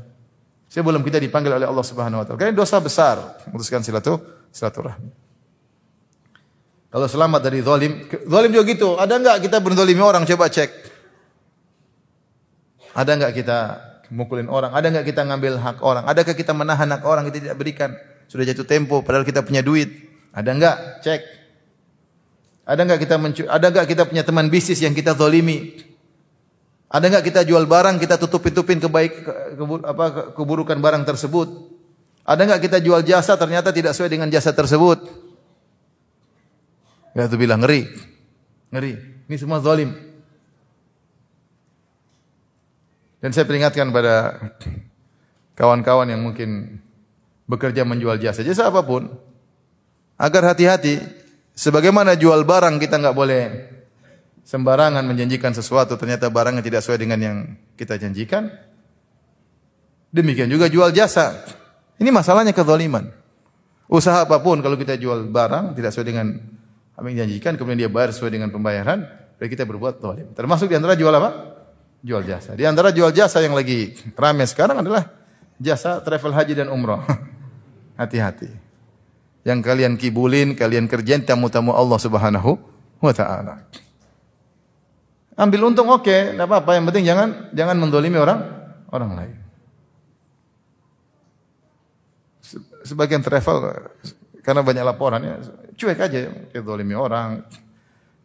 Sebelum kita dipanggil oleh Allah Subhanahu wa taala. Karena dosa besar memutuskan silatu silaturahmi. Kalau selamat dari zalim, zalim juga gitu. Ada enggak kita berdolimi orang? Coba cek. Ada enggak kita mukulin orang? Ada enggak kita ngambil hak orang? Adakah kita menahan hak orang kita tidak berikan? Sudah jatuh tempo padahal kita punya duit. Ada enggak? Cek. Ada enggak kita ada enggak kita punya teman bisnis yang kita zalimi? Ada enggak kita jual barang kita tutup-tutupin kebaik ke, ke, apa keburukan barang tersebut? Ada enggak kita jual jasa ternyata tidak sesuai dengan jasa tersebut? Ya itu bilang ngeri. Ngeri. Ini semua zalim. Dan saya peringatkan pada kawan-kawan yang mungkin bekerja menjual jasa, jasa apa pun, agar hati-hati. Sebagaimana jual barang kita nggak boleh sembarangan menjanjikan sesuatu ternyata barangnya tidak sesuai dengan yang kita janjikan. Demikian juga jual jasa. Ini masalahnya kezaliman. Usaha apa pun kalau kita jual barang tidak sesuai dengan apa yang dijanjikan kemudian dia bayar sesuai dengan pembayaran, berarti kita berbuat zalim. Termasuk di antara jual apa? Jual jasa. Di antara jual jasa yang lagi ramai sekarang adalah jasa travel haji dan umrah. Hati-hati yang kalian kibulin, kalian kerjain tamu-tamu Allah Subhanahu wa taala. Ambil untung oke, okay, enggak apa-apa, yang penting jangan jangan mendolimi orang orang lain. Sebagian travel karena banyak laporan ya, cuek aja kita dolimi orang.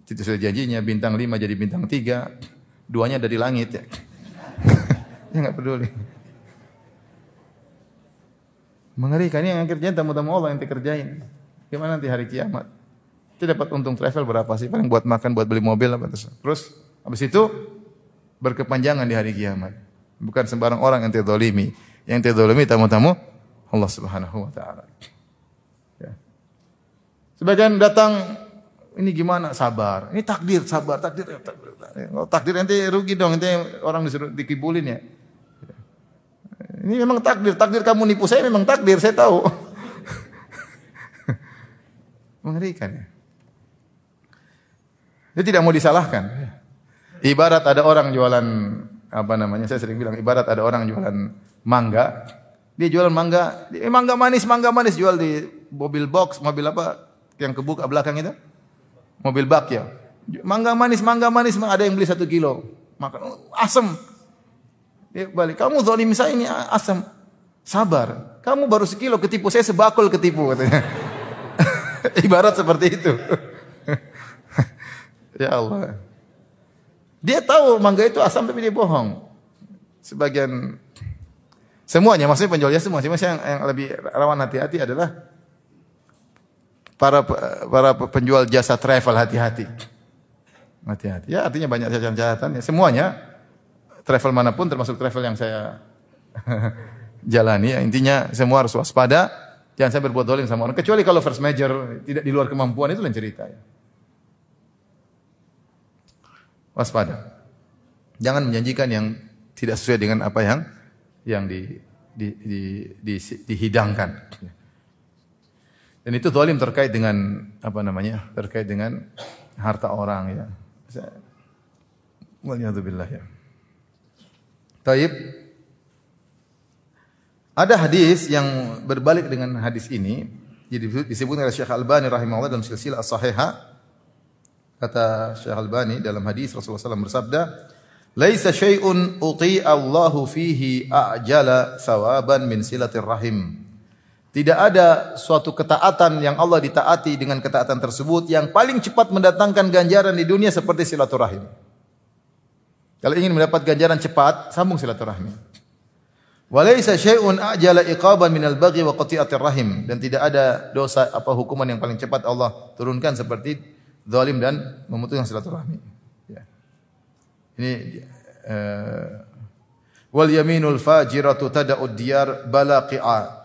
Tidak sesuai janjinya bintang 5 jadi bintang 3, duanya dari langit ya. ya enggak peduli. Mengerikan ini yang kerjain tamu-tamu Allah yang dikerjain. Gimana nanti hari kiamat? Kita dapat untung travel berapa sih? Paling buat makan, buat beli mobil apa terus. Terus habis itu berkepanjangan di hari kiamat. Bukan sembarang orang yang terdolimi. Yang terdolimi tamu-tamu Allah Subhanahu wa taala. Ya. Sebagian datang ini gimana sabar. Ini takdir, sabar, takdir. takdir. Kalau takdir nanti rugi dong, nanti orang disuruh dikibulin ya. Ini memang takdir. Takdir kamu nipu saya memang takdir, saya tahu. Mengerikan ya. Dia tidak mau disalahkan. Ibarat ada orang jualan apa namanya? Saya sering bilang ibarat ada orang jualan mangga. Dia jualan mangga, eh, mangga manis, mangga manis jual di mobil box, mobil apa yang kebuka belakang itu? Mobil bak ya. Mangga manis, mangga manis, ada yang beli satu kilo. Makan oh, asem. Dia balik, kamu zalim saya ini asam. Sabar. Kamu baru sekilo ketipu, saya sebakul ketipu katanya. Ibarat seperti itu. ya Allah. Dia tahu mangga itu asam tapi dia bohong. Sebagian semuanya maksudnya penjualnya semua, cuma yang, yang lebih rawan hati-hati adalah para para penjual jasa travel hati-hati. Hati-hati. Ya artinya banyak catatan-catatan ya. Semuanya travel mana pun termasuk travel yang saya jalani ya. Intinya semua harus waspada jangan saya berbuat dolim sama orang. Kecuali kalau first major tidak di luar kemampuan itu lain cerita ya. Waspada. Jangan menjanjikan yang tidak sesuai dengan apa yang yang di, di, di, di, dihidangkan. Dan itu dolim terkait dengan apa namanya terkait dengan harta orang ya. Waliyahzubillah ya. Taib. Ada hadis yang berbalik dengan hadis ini. Jadi disebutkan oleh Syekh Al-Albani rahimahullah dalam silsilah as-sahihah. Kata Syekh Al-Albani dalam hadis Rasulullah SAW bersabda, "Laisa syai'un uti'a Allahu fihi a'jala thawaban min silatir rahim." Tidak ada suatu ketaatan yang Allah ditaati dengan ketaatan tersebut yang paling cepat mendatangkan ganjaran di dunia seperti silaturahim. Kalau ingin mendapat ganjaran cepat, sambung silaturahmi. Walaysa syai'un ajala iqaban minal baghi wa qati'atir rahim dan tidak ada dosa apa hukuman yang paling cepat Allah turunkan seperti zalim dan memutuskan silaturahmi. Ya. Ini uh, wal yaminul fajiratu tada'ud diyar balaqi'a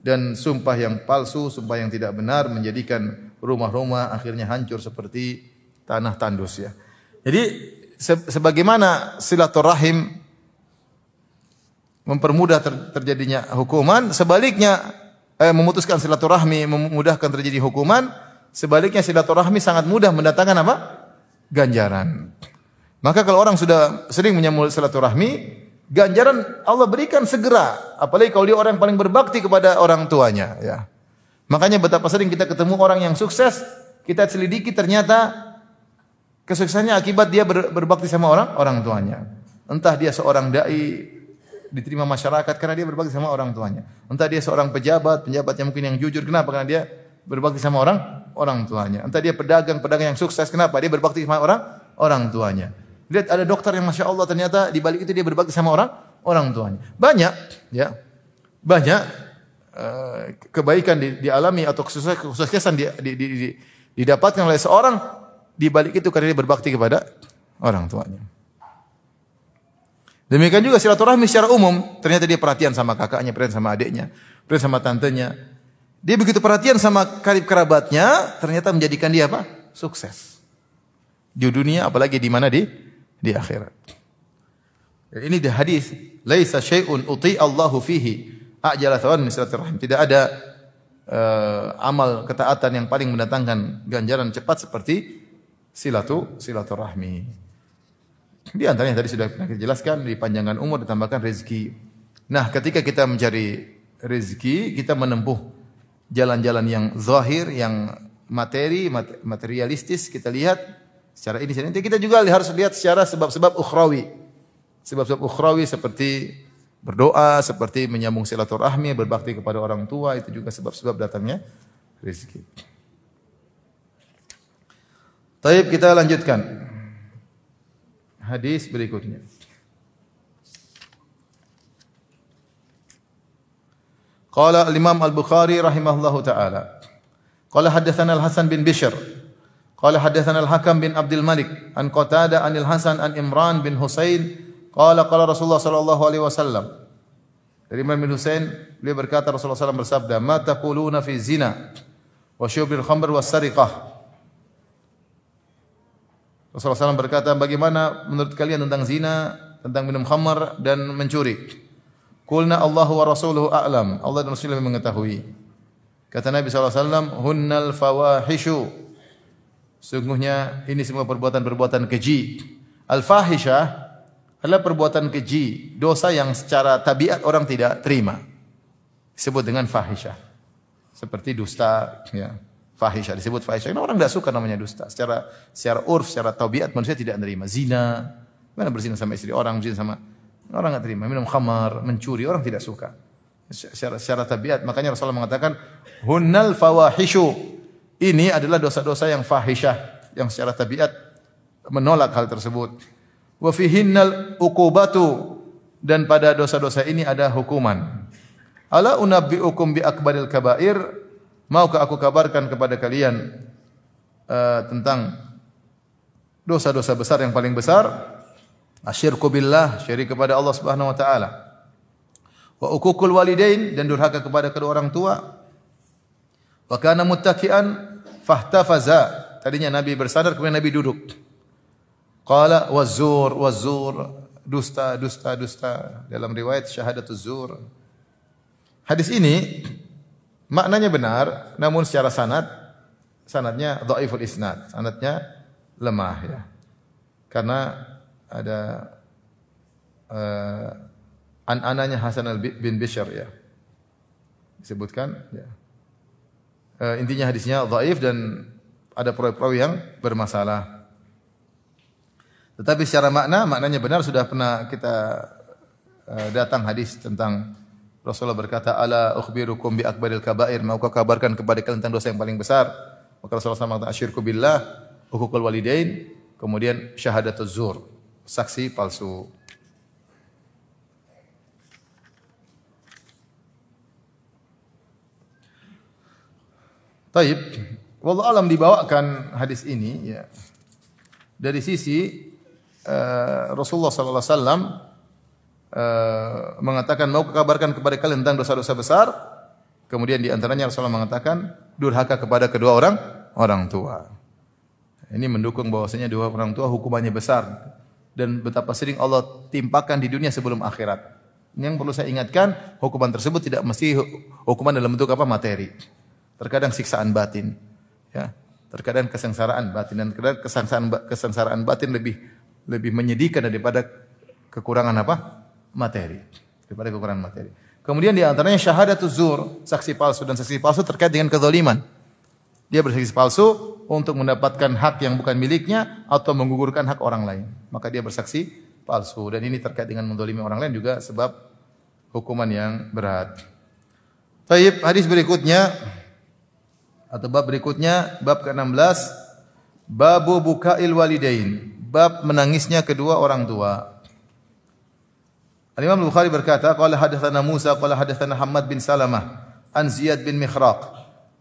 dan sumpah yang palsu, sumpah yang tidak benar menjadikan rumah-rumah akhirnya hancur seperti tanah tandus ya. Jadi sebagaimana silaturahim mempermudah ter, terjadinya hukuman, sebaliknya eh, memutuskan silaturahmi memudahkan terjadi hukuman, sebaliknya silaturahmi sangat mudah mendatangkan apa? ganjaran. Maka kalau orang sudah sering menyambut silaturahmi, ganjaran Allah berikan segera, apalagi kalau dia orang yang paling berbakti kepada orang tuanya, ya. Makanya betapa sering kita ketemu orang yang sukses, kita selidiki ternyata Kesuksesannya akibat dia ber, berbakti sama orang orang tuanya. Entah dia seorang dai diterima masyarakat karena dia berbakti sama orang tuanya. Entah dia seorang pejabat, pejabat yang mungkin yang jujur. Kenapa? Karena dia berbakti sama orang orang tuanya. Entah dia pedagang, pedagang yang sukses. Kenapa? Dia berbakti sama orang orang tuanya. Lihat ada dokter yang masya Allah ternyata di balik itu dia berbakti sama orang orang tuanya. Banyak, ya, banyak uh, kebaikan di, dialami atau kesuksesan di, di, di, didapatkan oleh seorang di balik itu karena dia berbakti kepada orang tuanya. Demikian juga silaturahmi secara umum, ternyata dia perhatian sama kakaknya, perhatian sama adiknya, perhatian sama tantenya. Dia begitu perhatian sama karib kerabatnya, ternyata menjadikan dia apa? Sukses. Di dunia apalagi di mana di di akhirat. Ini di hadis, laisa syai'un uti Allahu fihi ajala thawan min silaturahim. Tidak ada uh, amal ketaatan yang paling mendatangkan ganjaran cepat seperti silatu silaturahmi. Di antaranya tadi sudah jelaskan di panjangan umur ditambahkan rezeki. Nah, ketika kita mencari rezeki, kita menempuh jalan-jalan yang zahir, yang materi, materialistis, kita lihat secara ini. Nanti kita juga harus lihat secara sebab-sebab ukhrawi. Sebab-sebab ukhrawi seperti berdoa, seperti menyambung silaturahmi, berbakti kepada orang tua, itu juga sebab-sebab datangnya rezeki. Taib kita lanjutkan hadis berikutnya. Qala al-Imam Al-Bukhari rahimahullahu taala. Qala haddatsana Al-Hasan bin Bishr. Qala haddatsana Al-Hakam bin Abdul Malik an Qatada anil Hasan an Imran bin Husain qala qala Rasulullah sallallahu alaihi wasallam. Dari Imran bin Husain beliau berkata Rasulullah SAW bersabda, "Ma taquluna fi zina wa syubil khamr was sariqah?" Rasulullah SAW berkata, bagaimana menurut kalian tentang zina, tentang minum khamar dan mencuri? Kulna Allah wa Rasuluhu a'lam. Allah dan Rasulullah mengetahui. Kata Nabi SAW, Hunnal fawahishu. Sungguhnya ini semua perbuatan-perbuatan keji. Al-fahishah adalah perbuatan keji, dosa yang secara tabiat orang tidak terima. Disebut dengan fahisyah. Seperti dusta, ya fahisha disebut fahisha. Karena orang tidak suka namanya dusta. Secara secara urf, secara tabiat manusia tidak menerima zina. Mana berzina sama istri orang, berzina sama orang tidak terima. Minum khamar, mencuri, orang tidak suka. Secara, secara tabiat, makanya Rasulullah mengatakan hunnal fawahishu. Ini adalah dosa-dosa yang fahisyah yang secara tabiat menolak hal tersebut. Wa fihinnal uqubatu dan pada dosa-dosa ini ada hukuman. Ala unabbiukum bi akbaril kabair Maukah aku kabarkan kepada kalian uh, tentang dosa-dosa besar yang paling besar? Asyirku billah, syirik kepada Allah Subhanahu wa taala. Wa ukukul walidain dan durhaka kepada kedua orang tua. Wa kana muttaki'an fahtafaza. Tadinya Nabi bersandar kemudian Nabi duduk. Qala wazur wazur dusta dusta dusta dalam riwayat syahadatuz zur. Hadis ini Maknanya benar, namun secara sanad sanadnya dhaiful isnad, sanadnya lemah ya. Karena ada uh, an-ananya Hasan bin Bishr ya. Disebutkan ya. Uh, intinya hadisnya dhaif dan ada perawi-perawi yang bermasalah. Tetapi secara makna, maknanya benar sudah pernah kita uh, datang hadis tentang Rasulullah berkata, "Ala ukhbirukum bi akbaril kabair?" Maukah kabarkan kepada kalian tentang dosa yang paling besar? Maka Rasulullah SAW mengatakan, "Asyirku billah, hukukul walidain." Kemudian syahadatuz zur, saksi palsu. Taib, wallah alam dibawakan hadis ini ya dari sisi uh, Rasulullah sallallahu alaihi wasallam uh, mengatakan mau kabarkan kepada kalian tentang dosa-dosa besar. Kemudian di antaranya Rasulullah mengatakan durhaka kepada kedua orang orang tua. Ini mendukung bahwasanya dua orang tua hukumannya besar dan betapa sering Allah timpakan di dunia sebelum akhirat. Yang perlu saya ingatkan, hukuman tersebut tidak mesti hukuman dalam bentuk apa materi. Terkadang siksaan batin, ya. Terkadang kesengsaraan batin dan kesengsaraan kesengsaraan batin lebih lebih menyedihkan daripada kekurangan apa? Materi. Daripada kekurangan materi. Kemudian di antaranya syahadatuz zur, saksi palsu dan saksi palsu terkait dengan kezaliman. Dia bersaksi palsu untuk mendapatkan hak yang bukan miliknya atau menggugurkan hak orang lain. Maka dia bersaksi palsu dan ini terkait dengan mendolimi orang lain juga sebab hukuman yang berat. Taib hadis berikutnya atau bab berikutnya bab ke-16 babu bukail walidain bab menangisnya kedua orang tua. Al-Imam Bukhari berkata, qala hadatsana Musa qala hadatsana Hamad bin Salamah an Ziyad bin Mikhraq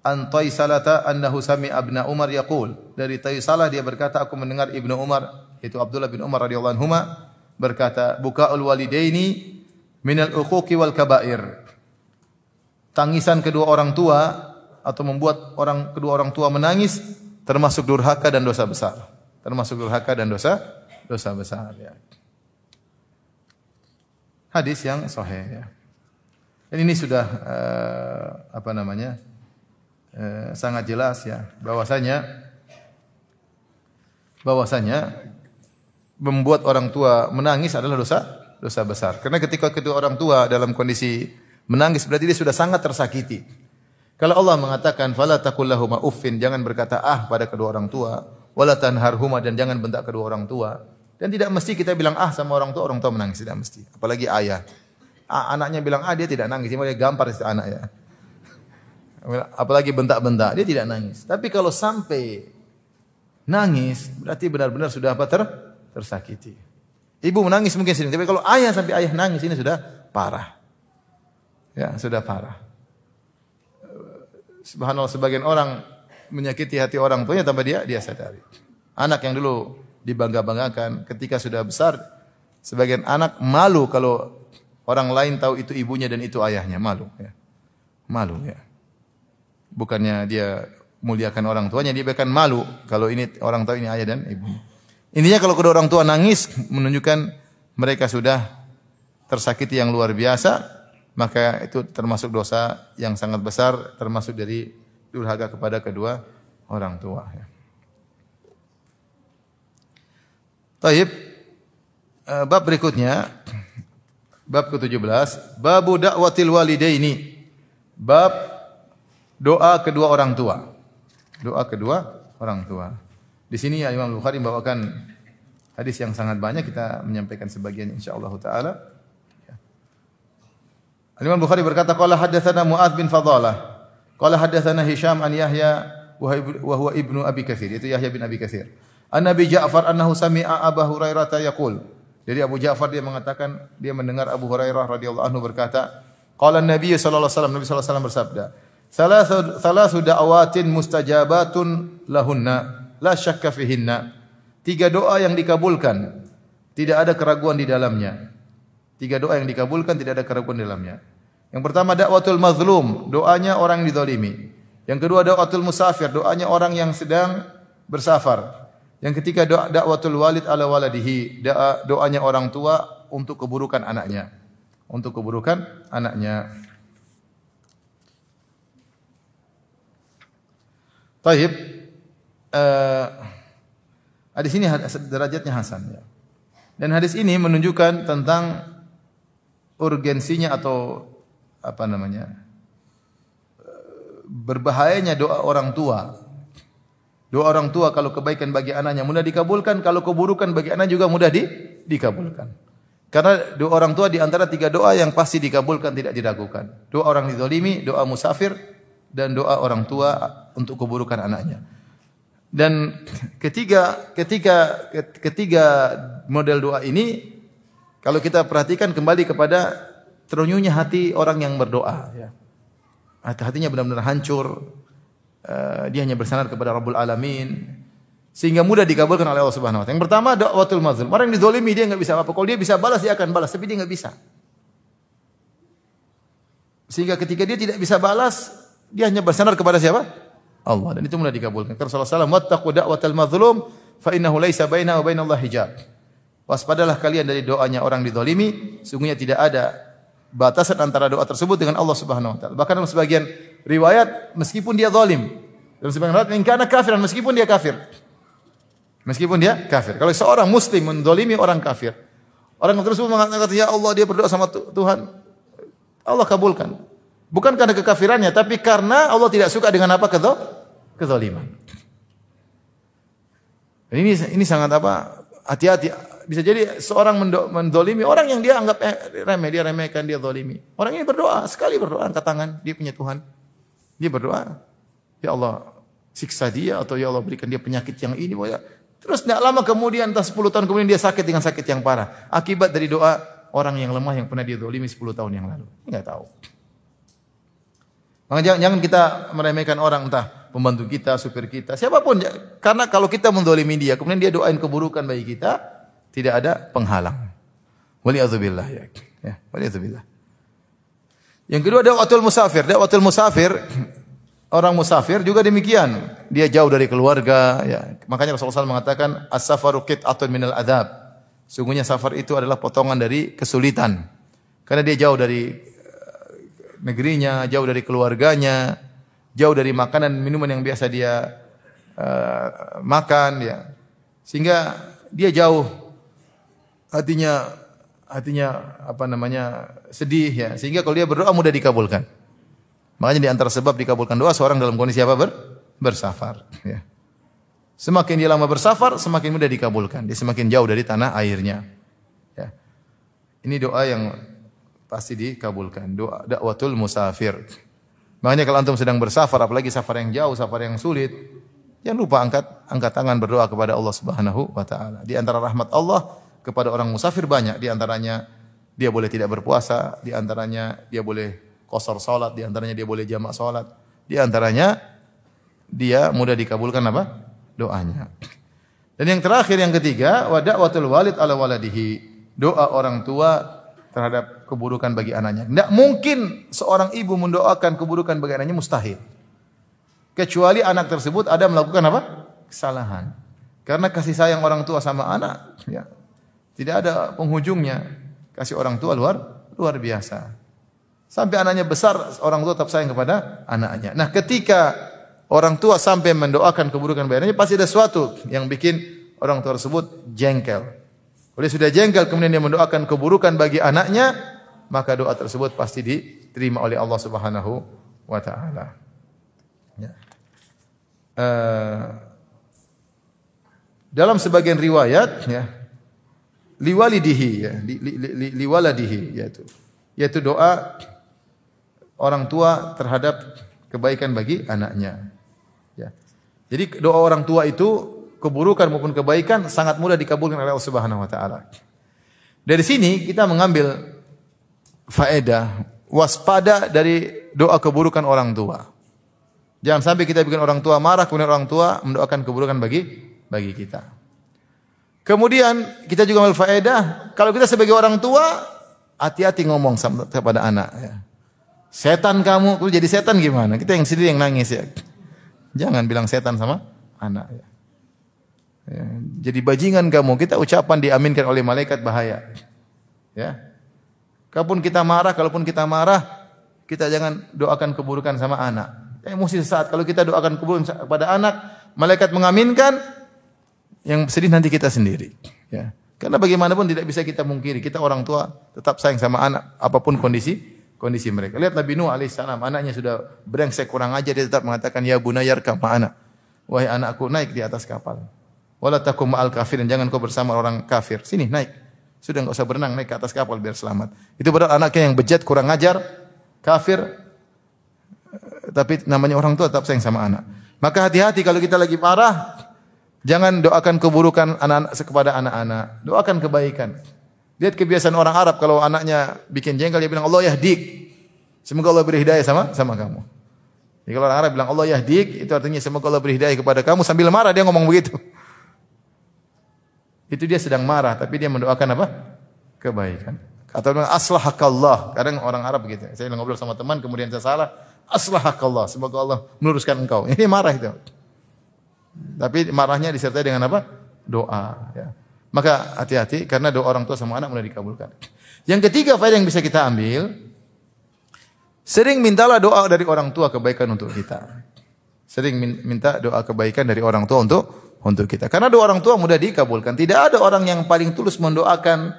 an Taisalata annahu sami'a Ibnu Umar yaqul. Dari Taisalah dia berkata aku mendengar Ibnu Umar itu Abdullah bin Umar radhiyallahu anhuma berkata, "Bukaul walidaini minal uquqi wal kabair." Tangisan kedua orang tua atau membuat orang kedua orang tua menangis termasuk durhaka dan dosa besar. Termasuk durhaka dan dosa dosa besar ya. Hadis yang sahih ya. Dan ini sudah uh, apa namanya? Uh, sangat jelas ya bahwasanya bahwasanya membuat orang tua menangis adalah dosa dosa besar. Karena ketika kedua orang tua dalam kondisi menangis berarti dia sudah sangat tersakiti. Kalau Allah mengatakan fala taqul lahum uffin, jangan berkata ah pada kedua orang tua, wala tanharhuma dan jangan bentak kedua orang tua. Dan tidak mesti kita bilang ah sama orang tua, orang tua menangis tidak mesti. Apalagi ayah. Ah, anaknya bilang ah dia tidak nangis, dia gampar si anak ya. Apalagi bentak-bentak, dia tidak nangis. Tapi kalau sampai nangis, berarti benar-benar sudah apa ter tersakiti. Ibu menangis mungkin sering, tapi kalau ayah sampai ayah nangis ini sudah parah. Ya, sudah parah. Subhanallah sebagian orang menyakiti hati orang tuanya tanpa dia dia sadari. Anak yang dulu dibangga-banggakan ketika sudah besar sebagian anak malu kalau orang lain tahu itu ibunya dan itu ayahnya, malu ya. Malu ya. Bukannya dia muliakan orang tuanya, dia bahkan malu kalau ini orang tahu ini ayah dan ibunya. Intinya kalau kedua orang tua nangis menunjukkan mereka sudah tersakiti yang luar biasa, maka itu termasuk dosa yang sangat besar, termasuk dari durhaka kepada kedua orang tua. Ya. Taib, eh, bab berikutnya, bab ke-17, babu dakwatil walidaini. Bab doa kedua orang tua. Doa kedua orang tua. Di sini ya Imam Bukhari membawakan hadis yang sangat banyak kita menyampaikan sebagian insyaallah taala. Ya. Imam Bukhari berkata qala haddatsana Muadz bin Fadalah. Qala haddatsana Hisham an Yahya wa huwa ibnu Abi Katsir. Itu Yahya bin Abi Katsir. An Nabi Ja'far annahu sami'a Abu Hurairah yaqul. Jadi Abu Ja'far dia mengatakan dia mendengar Abu Hurairah radhiyallahu anhu berkata, qala Nabi sallallahu alaihi wasallam Nabi sallallahu alaihi wasallam bersabda, "Salasu salasu da'awatin mustajabatun lahunna." la syakka fihinna. Tiga doa yang dikabulkan, tidak ada keraguan di dalamnya. Tiga doa yang dikabulkan tidak ada keraguan di dalamnya. Yang pertama dakwatul mazlum, doanya orang yang dizalimi. Yang kedua dakwatul musafir, doanya orang yang sedang bersafar. Yang ketiga doa dakwatul walid ala waladihi, doa, doanya orang tua untuk keburukan anaknya. Untuk keburukan anaknya. Taib uh, hadis ini derajatnya hasan ya. Dan hadis ini menunjukkan tentang urgensinya atau apa namanya? berbahayanya doa orang tua. Doa orang tua kalau kebaikan bagi anaknya mudah dikabulkan, kalau keburukan bagi anak juga mudah di, dikabulkan. Karena doa orang tua di antara tiga doa yang pasti dikabulkan tidak diragukan. Doa orang dizalimi, doa musafir, dan doa orang tua untuk keburukan anaknya. Dan ketiga ketika ketiga model doa ini kalau kita perhatikan kembali kepada terunyunya hati orang yang berdoa ya. Hati-hatinya benar-benar hancur. Uh, dia hanya bersandar kepada Rabbul Alamin sehingga mudah dikabulkan oleh Allah Subhanahu wa taala. Yang pertama doatul mazlum. Orang yang dizalimi dia enggak bisa apa. Kalau dia bisa balas dia akan balas, tapi dia enggak bisa. Sehingga ketika dia tidak bisa balas, dia hanya bersandar kepada siapa? Allah dan itu mudah dikabulkan. Karena Rasulullah SAW, "Wattaqu da'watal mazlum fa innahu laisa bainahu wa bainallahi hijab." Waspadalah kalian dari doanya orang dizalimi, sungguhnya tidak ada batasan antara doa tersebut dengan Allah Subhanahu wa taala. Bahkan dalam sebagian riwayat meskipun dia zalim, dalam sebagian riwayat in kana kafiran meskipun dia kafir. Meskipun dia kafir. Kalau seorang muslim menzalimi orang kafir, orang tersebut mengatakan ya Allah dia berdoa sama Tuhan, Allah kabulkan. Bukan karena kekafirannya, tapi karena Allah tidak suka dengan apa kezaliman. Ini ini sangat apa? Hati-hati. Bisa jadi seorang mendolimi orang yang dia anggap eh, remeh, dia remehkan, dia dolimi. Orang ini berdoa, sekali berdoa angkat tangan, dia punya Tuhan. Dia berdoa, ya Allah siksa dia atau ya Allah berikan dia penyakit yang ini. Ya. Terus tidak lama kemudian, entah 10 tahun kemudian dia sakit dengan sakit yang parah. Akibat dari doa orang yang lemah yang pernah dia dolimi 10 tahun yang lalu. Enggak tahu. Maka jangan, jangan kita meremehkan orang entah pembantu kita, supir kita, siapa pun. Karena kalau kita mendolimi dia, kemudian dia doain keburukan bagi kita, tidak ada penghalang. Waliyadzubillah ya. Ya, waliyadzubillah. Yang kedua dakwatul musafir. Dakwatul musafir orang musafir juga demikian. Dia jauh dari keluarga ya. Makanya Rasulullah SAW mengatakan as-safaru qit'atun minal adab. Sungguhnya safar itu adalah potongan dari kesulitan. Karena dia jauh dari eh, negerinya, jauh dari keluarganya, jauh dari makanan minuman yang biasa dia uh, makan ya. Sehingga dia jauh hatinya hatinya apa namanya sedih ya. Sehingga kalau dia berdoa mudah dikabulkan. Makanya di antara sebab dikabulkan doa seorang dalam kondisi apa? Ber, bersafar. Ya. Semakin dia lama bersafar, semakin mudah dikabulkan. Dia semakin jauh dari tanah airnya. Ya. Ini doa yang pasti dikabulkan. Doa dakwatul musafir. Makanya kalau antum sedang bersafar, apalagi safar yang jauh, safar yang sulit, jangan lupa angkat angkat tangan berdoa kepada Allah Subhanahu wa taala. Di antara rahmat Allah kepada orang musafir banyak, di antaranya dia boleh tidak berpuasa, di antaranya dia boleh kosor salat, di antaranya dia boleh jamak salat, di antaranya dia mudah dikabulkan apa? doanya. Dan yang terakhir yang ketiga, wa da'watul walid ala waladihi. Doa orang tua terhadap keburukan bagi anaknya. Tidak mungkin seorang ibu mendoakan keburukan bagi anaknya mustahil. Kecuali anak tersebut ada melakukan apa? Kesalahan. Karena kasih sayang orang tua sama anak, ya, tidak ada penghujungnya. Kasih orang tua luar luar biasa. Sampai anaknya besar, orang tua tetap sayang kepada anaknya. Nah, ketika orang tua sampai mendoakan keburukan bagi anaknya, pasti ada sesuatu yang bikin orang tua tersebut jengkel. Oleh sudah jengkel kemudian dia mendoakan keburukan bagi anaknya, maka doa tersebut pasti diterima oleh Allah Subhanahu wa taala. Ya. Uh, dalam sebagian riwayat ya liwalidihi ya li, li, li, liwaladihi yaitu yaitu doa orang tua terhadap kebaikan bagi anaknya. Ya. Jadi doa orang tua itu keburukan maupun kebaikan sangat mudah dikabulkan oleh Allah Subhanahu wa taala. Dari sini kita mengambil faedah waspada dari doa keburukan orang tua. Jangan sampai kita bikin orang tua marah kemudian orang tua mendoakan keburukan bagi bagi kita. Kemudian kita juga ambil faedah kalau kita sebagai orang tua hati-hati ngomong kepada anak ya. Setan kamu, jadi setan gimana? Kita yang sendiri yang nangis ya. Jangan bilang setan sama anak ya. Ya, jadi bajingan kamu, kita ucapan diaminkan oleh malaikat bahaya. Ya. Kalaupun kita marah, kalaupun kita marah, kita jangan doakan keburukan sama anak. Emosi sesaat kalau kita doakan keburukan kepada anak, malaikat mengaminkan, yang sedih nanti kita sendiri. Ya. Karena bagaimanapun tidak bisa kita mungkiri, kita orang tua tetap sayang sama anak, apa pun kondisi kondisi mereka. Lihat Nabi Nuh alaihissalam, anaknya sudah brengsek kurang aja, dia tetap mengatakan, ya bunayar kama anak. Wahai anakku, naik di atas kapal. Wala ma'al kafirin, jangan kau bersama orang kafir. Sini naik. Sudah enggak usah berenang, naik ke atas kapal biar selamat. Itu padahal anaknya yang bejat, kurang ajar, kafir, tapi namanya orang tua tetap sayang sama anak. Maka hati-hati kalau kita lagi marah, jangan doakan keburukan anak-anak kepada anak-anak. Doakan kebaikan. Lihat kebiasaan orang Arab kalau anaknya bikin jengkel dia bilang Allah yahdik. Semoga Allah beri hidayah sama sama kamu. Jadi kalau orang Arab bilang Allah yahdik itu artinya semoga Allah beri hidayah kepada kamu sambil marah dia ngomong begitu. Itu dia sedang marah, tapi dia mendoakan apa? Kebaikan. Atau aslahakallah. Kadang orang Arab begitu. Saya ngobrol sama teman, kemudian saya salah. Aslahakallah. Semoga Allah meluruskan engkau. Ini marah itu. Tapi marahnya disertai dengan apa? Doa. Ya. Maka hati-hati karena doa orang tua sama anak mulai dikabulkan. Yang ketiga faedah yang bisa kita ambil, sering mintalah doa dari orang tua kebaikan untuk kita. Sering minta doa kebaikan dari orang tua untuk untuk kita. Karena doa orang tua mudah dikabulkan. Tidak ada orang yang paling tulus mendoakan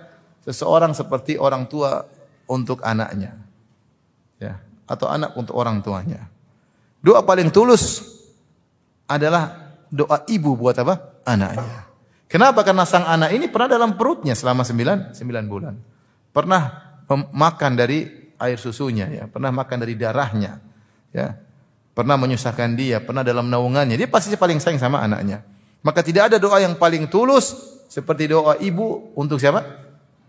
seseorang seperti orang tua untuk anaknya. Ya, atau anak untuk orang tuanya. Doa paling tulus adalah doa ibu buat apa? Anaknya. Kenapa? Karena sang anak ini pernah dalam perutnya selama sembilan, sembilan bulan. Pernah makan dari air susunya, ya. pernah makan dari darahnya, ya. pernah menyusahkan dia, pernah dalam naungannya. Dia pasti paling sayang sama anaknya. Maka tidak ada doa yang paling tulus seperti doa ibu untuk siapa?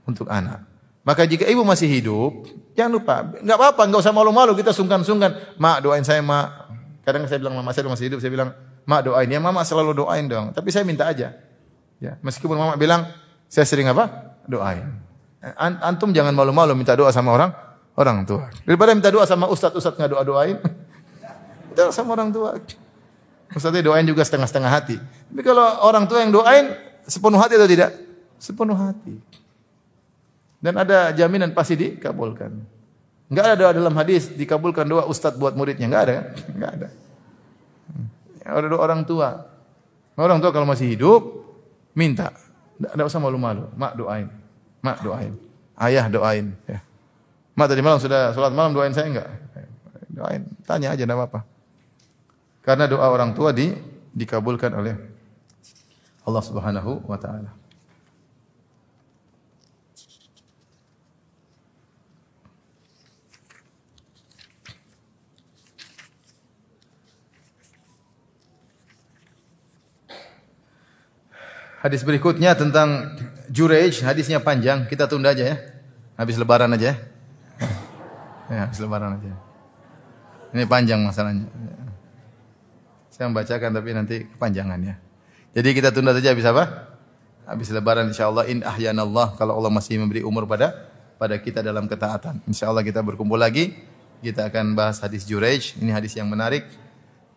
Untuk anak. Maka jika ibu masih hidup, jangan lupa, nggak apa-apa, nggak usah malu-malu, kita sungkan-sungkan. Mak doain saya mak. Kadang saya bilang mama saya masih hidup, saya bilang mak doain ya, mama selalu doain dong. Tapi saya minta aja. Ya, meskipun mama bilang saya sering apa? Doain. Antum jangan malu-malu minta doa sama orang orang tua. Daripada minta doa sama ustaz-ustaz nggak doa-doain. Minta sama orang tua. Ustaznya doain juga setengah-setengah hati. Tapi kalau orang tua yang doain sepenuh hati atau tidak? Sepenuh hati. Dan ada jaminan pasti dikabulkan. Enggak ada doa dalam hadis dikabulkan doa ustaz buat muridnya, enggak ada kan? Enggak ada. Ada orang tua. Orang tua kalau masih hidup minta. Enggak usah malu-malu. Mak doain. Mak doain. Ayah doain ya. Mak tadi malam sudah sholat malam doain saya enggak? Doain. Tanya aja enggak apa-apa. Karena doa orang tua di, dikabulkan oleh Allah Subhanahu wa taala. Hadis berikutnya tentang Jurej, hadisnya panjang, kita tunda aja ya. Habis lebaran aja ya. Ya, habis lebaran aja. Ini panjang masalahnya. Saya membacakan tapi nanti kepanjangan ya. Jadi kita tunda saja habis apa? Habis lebaran insyaallah in ahyanallah kalau Allah masih memberi umur pada pada kita dalam ketaatan. Insyaallah kita berkumpul lagi. Kita akan bahas hadis Jurej. Ini hadis yang menarik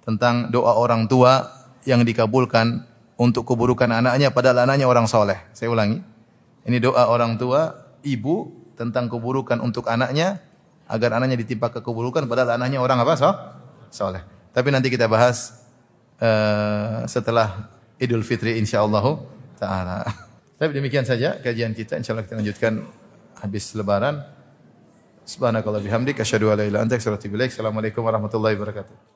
tentang doa orang tua yang dikabulkan untuk keburukan anaknya padahal anaknya orang soleh. Saya ulangi. Ini doa orang tua, ibu tentang keburukan untuk anaknya agar anaknya ditimpa keburukan padahal anaknya orang apa? So? Soleh. Tapi nanti kita bahas uh, setelah Idul Fitri insyaallah taala. Tapi demikian saja kajian kita insyaallah kita lanjutkan habis lebaran. Subhanakallah bihamdik asyhadu an la. Assalamualaikum warahmatullahi wabarakatuh.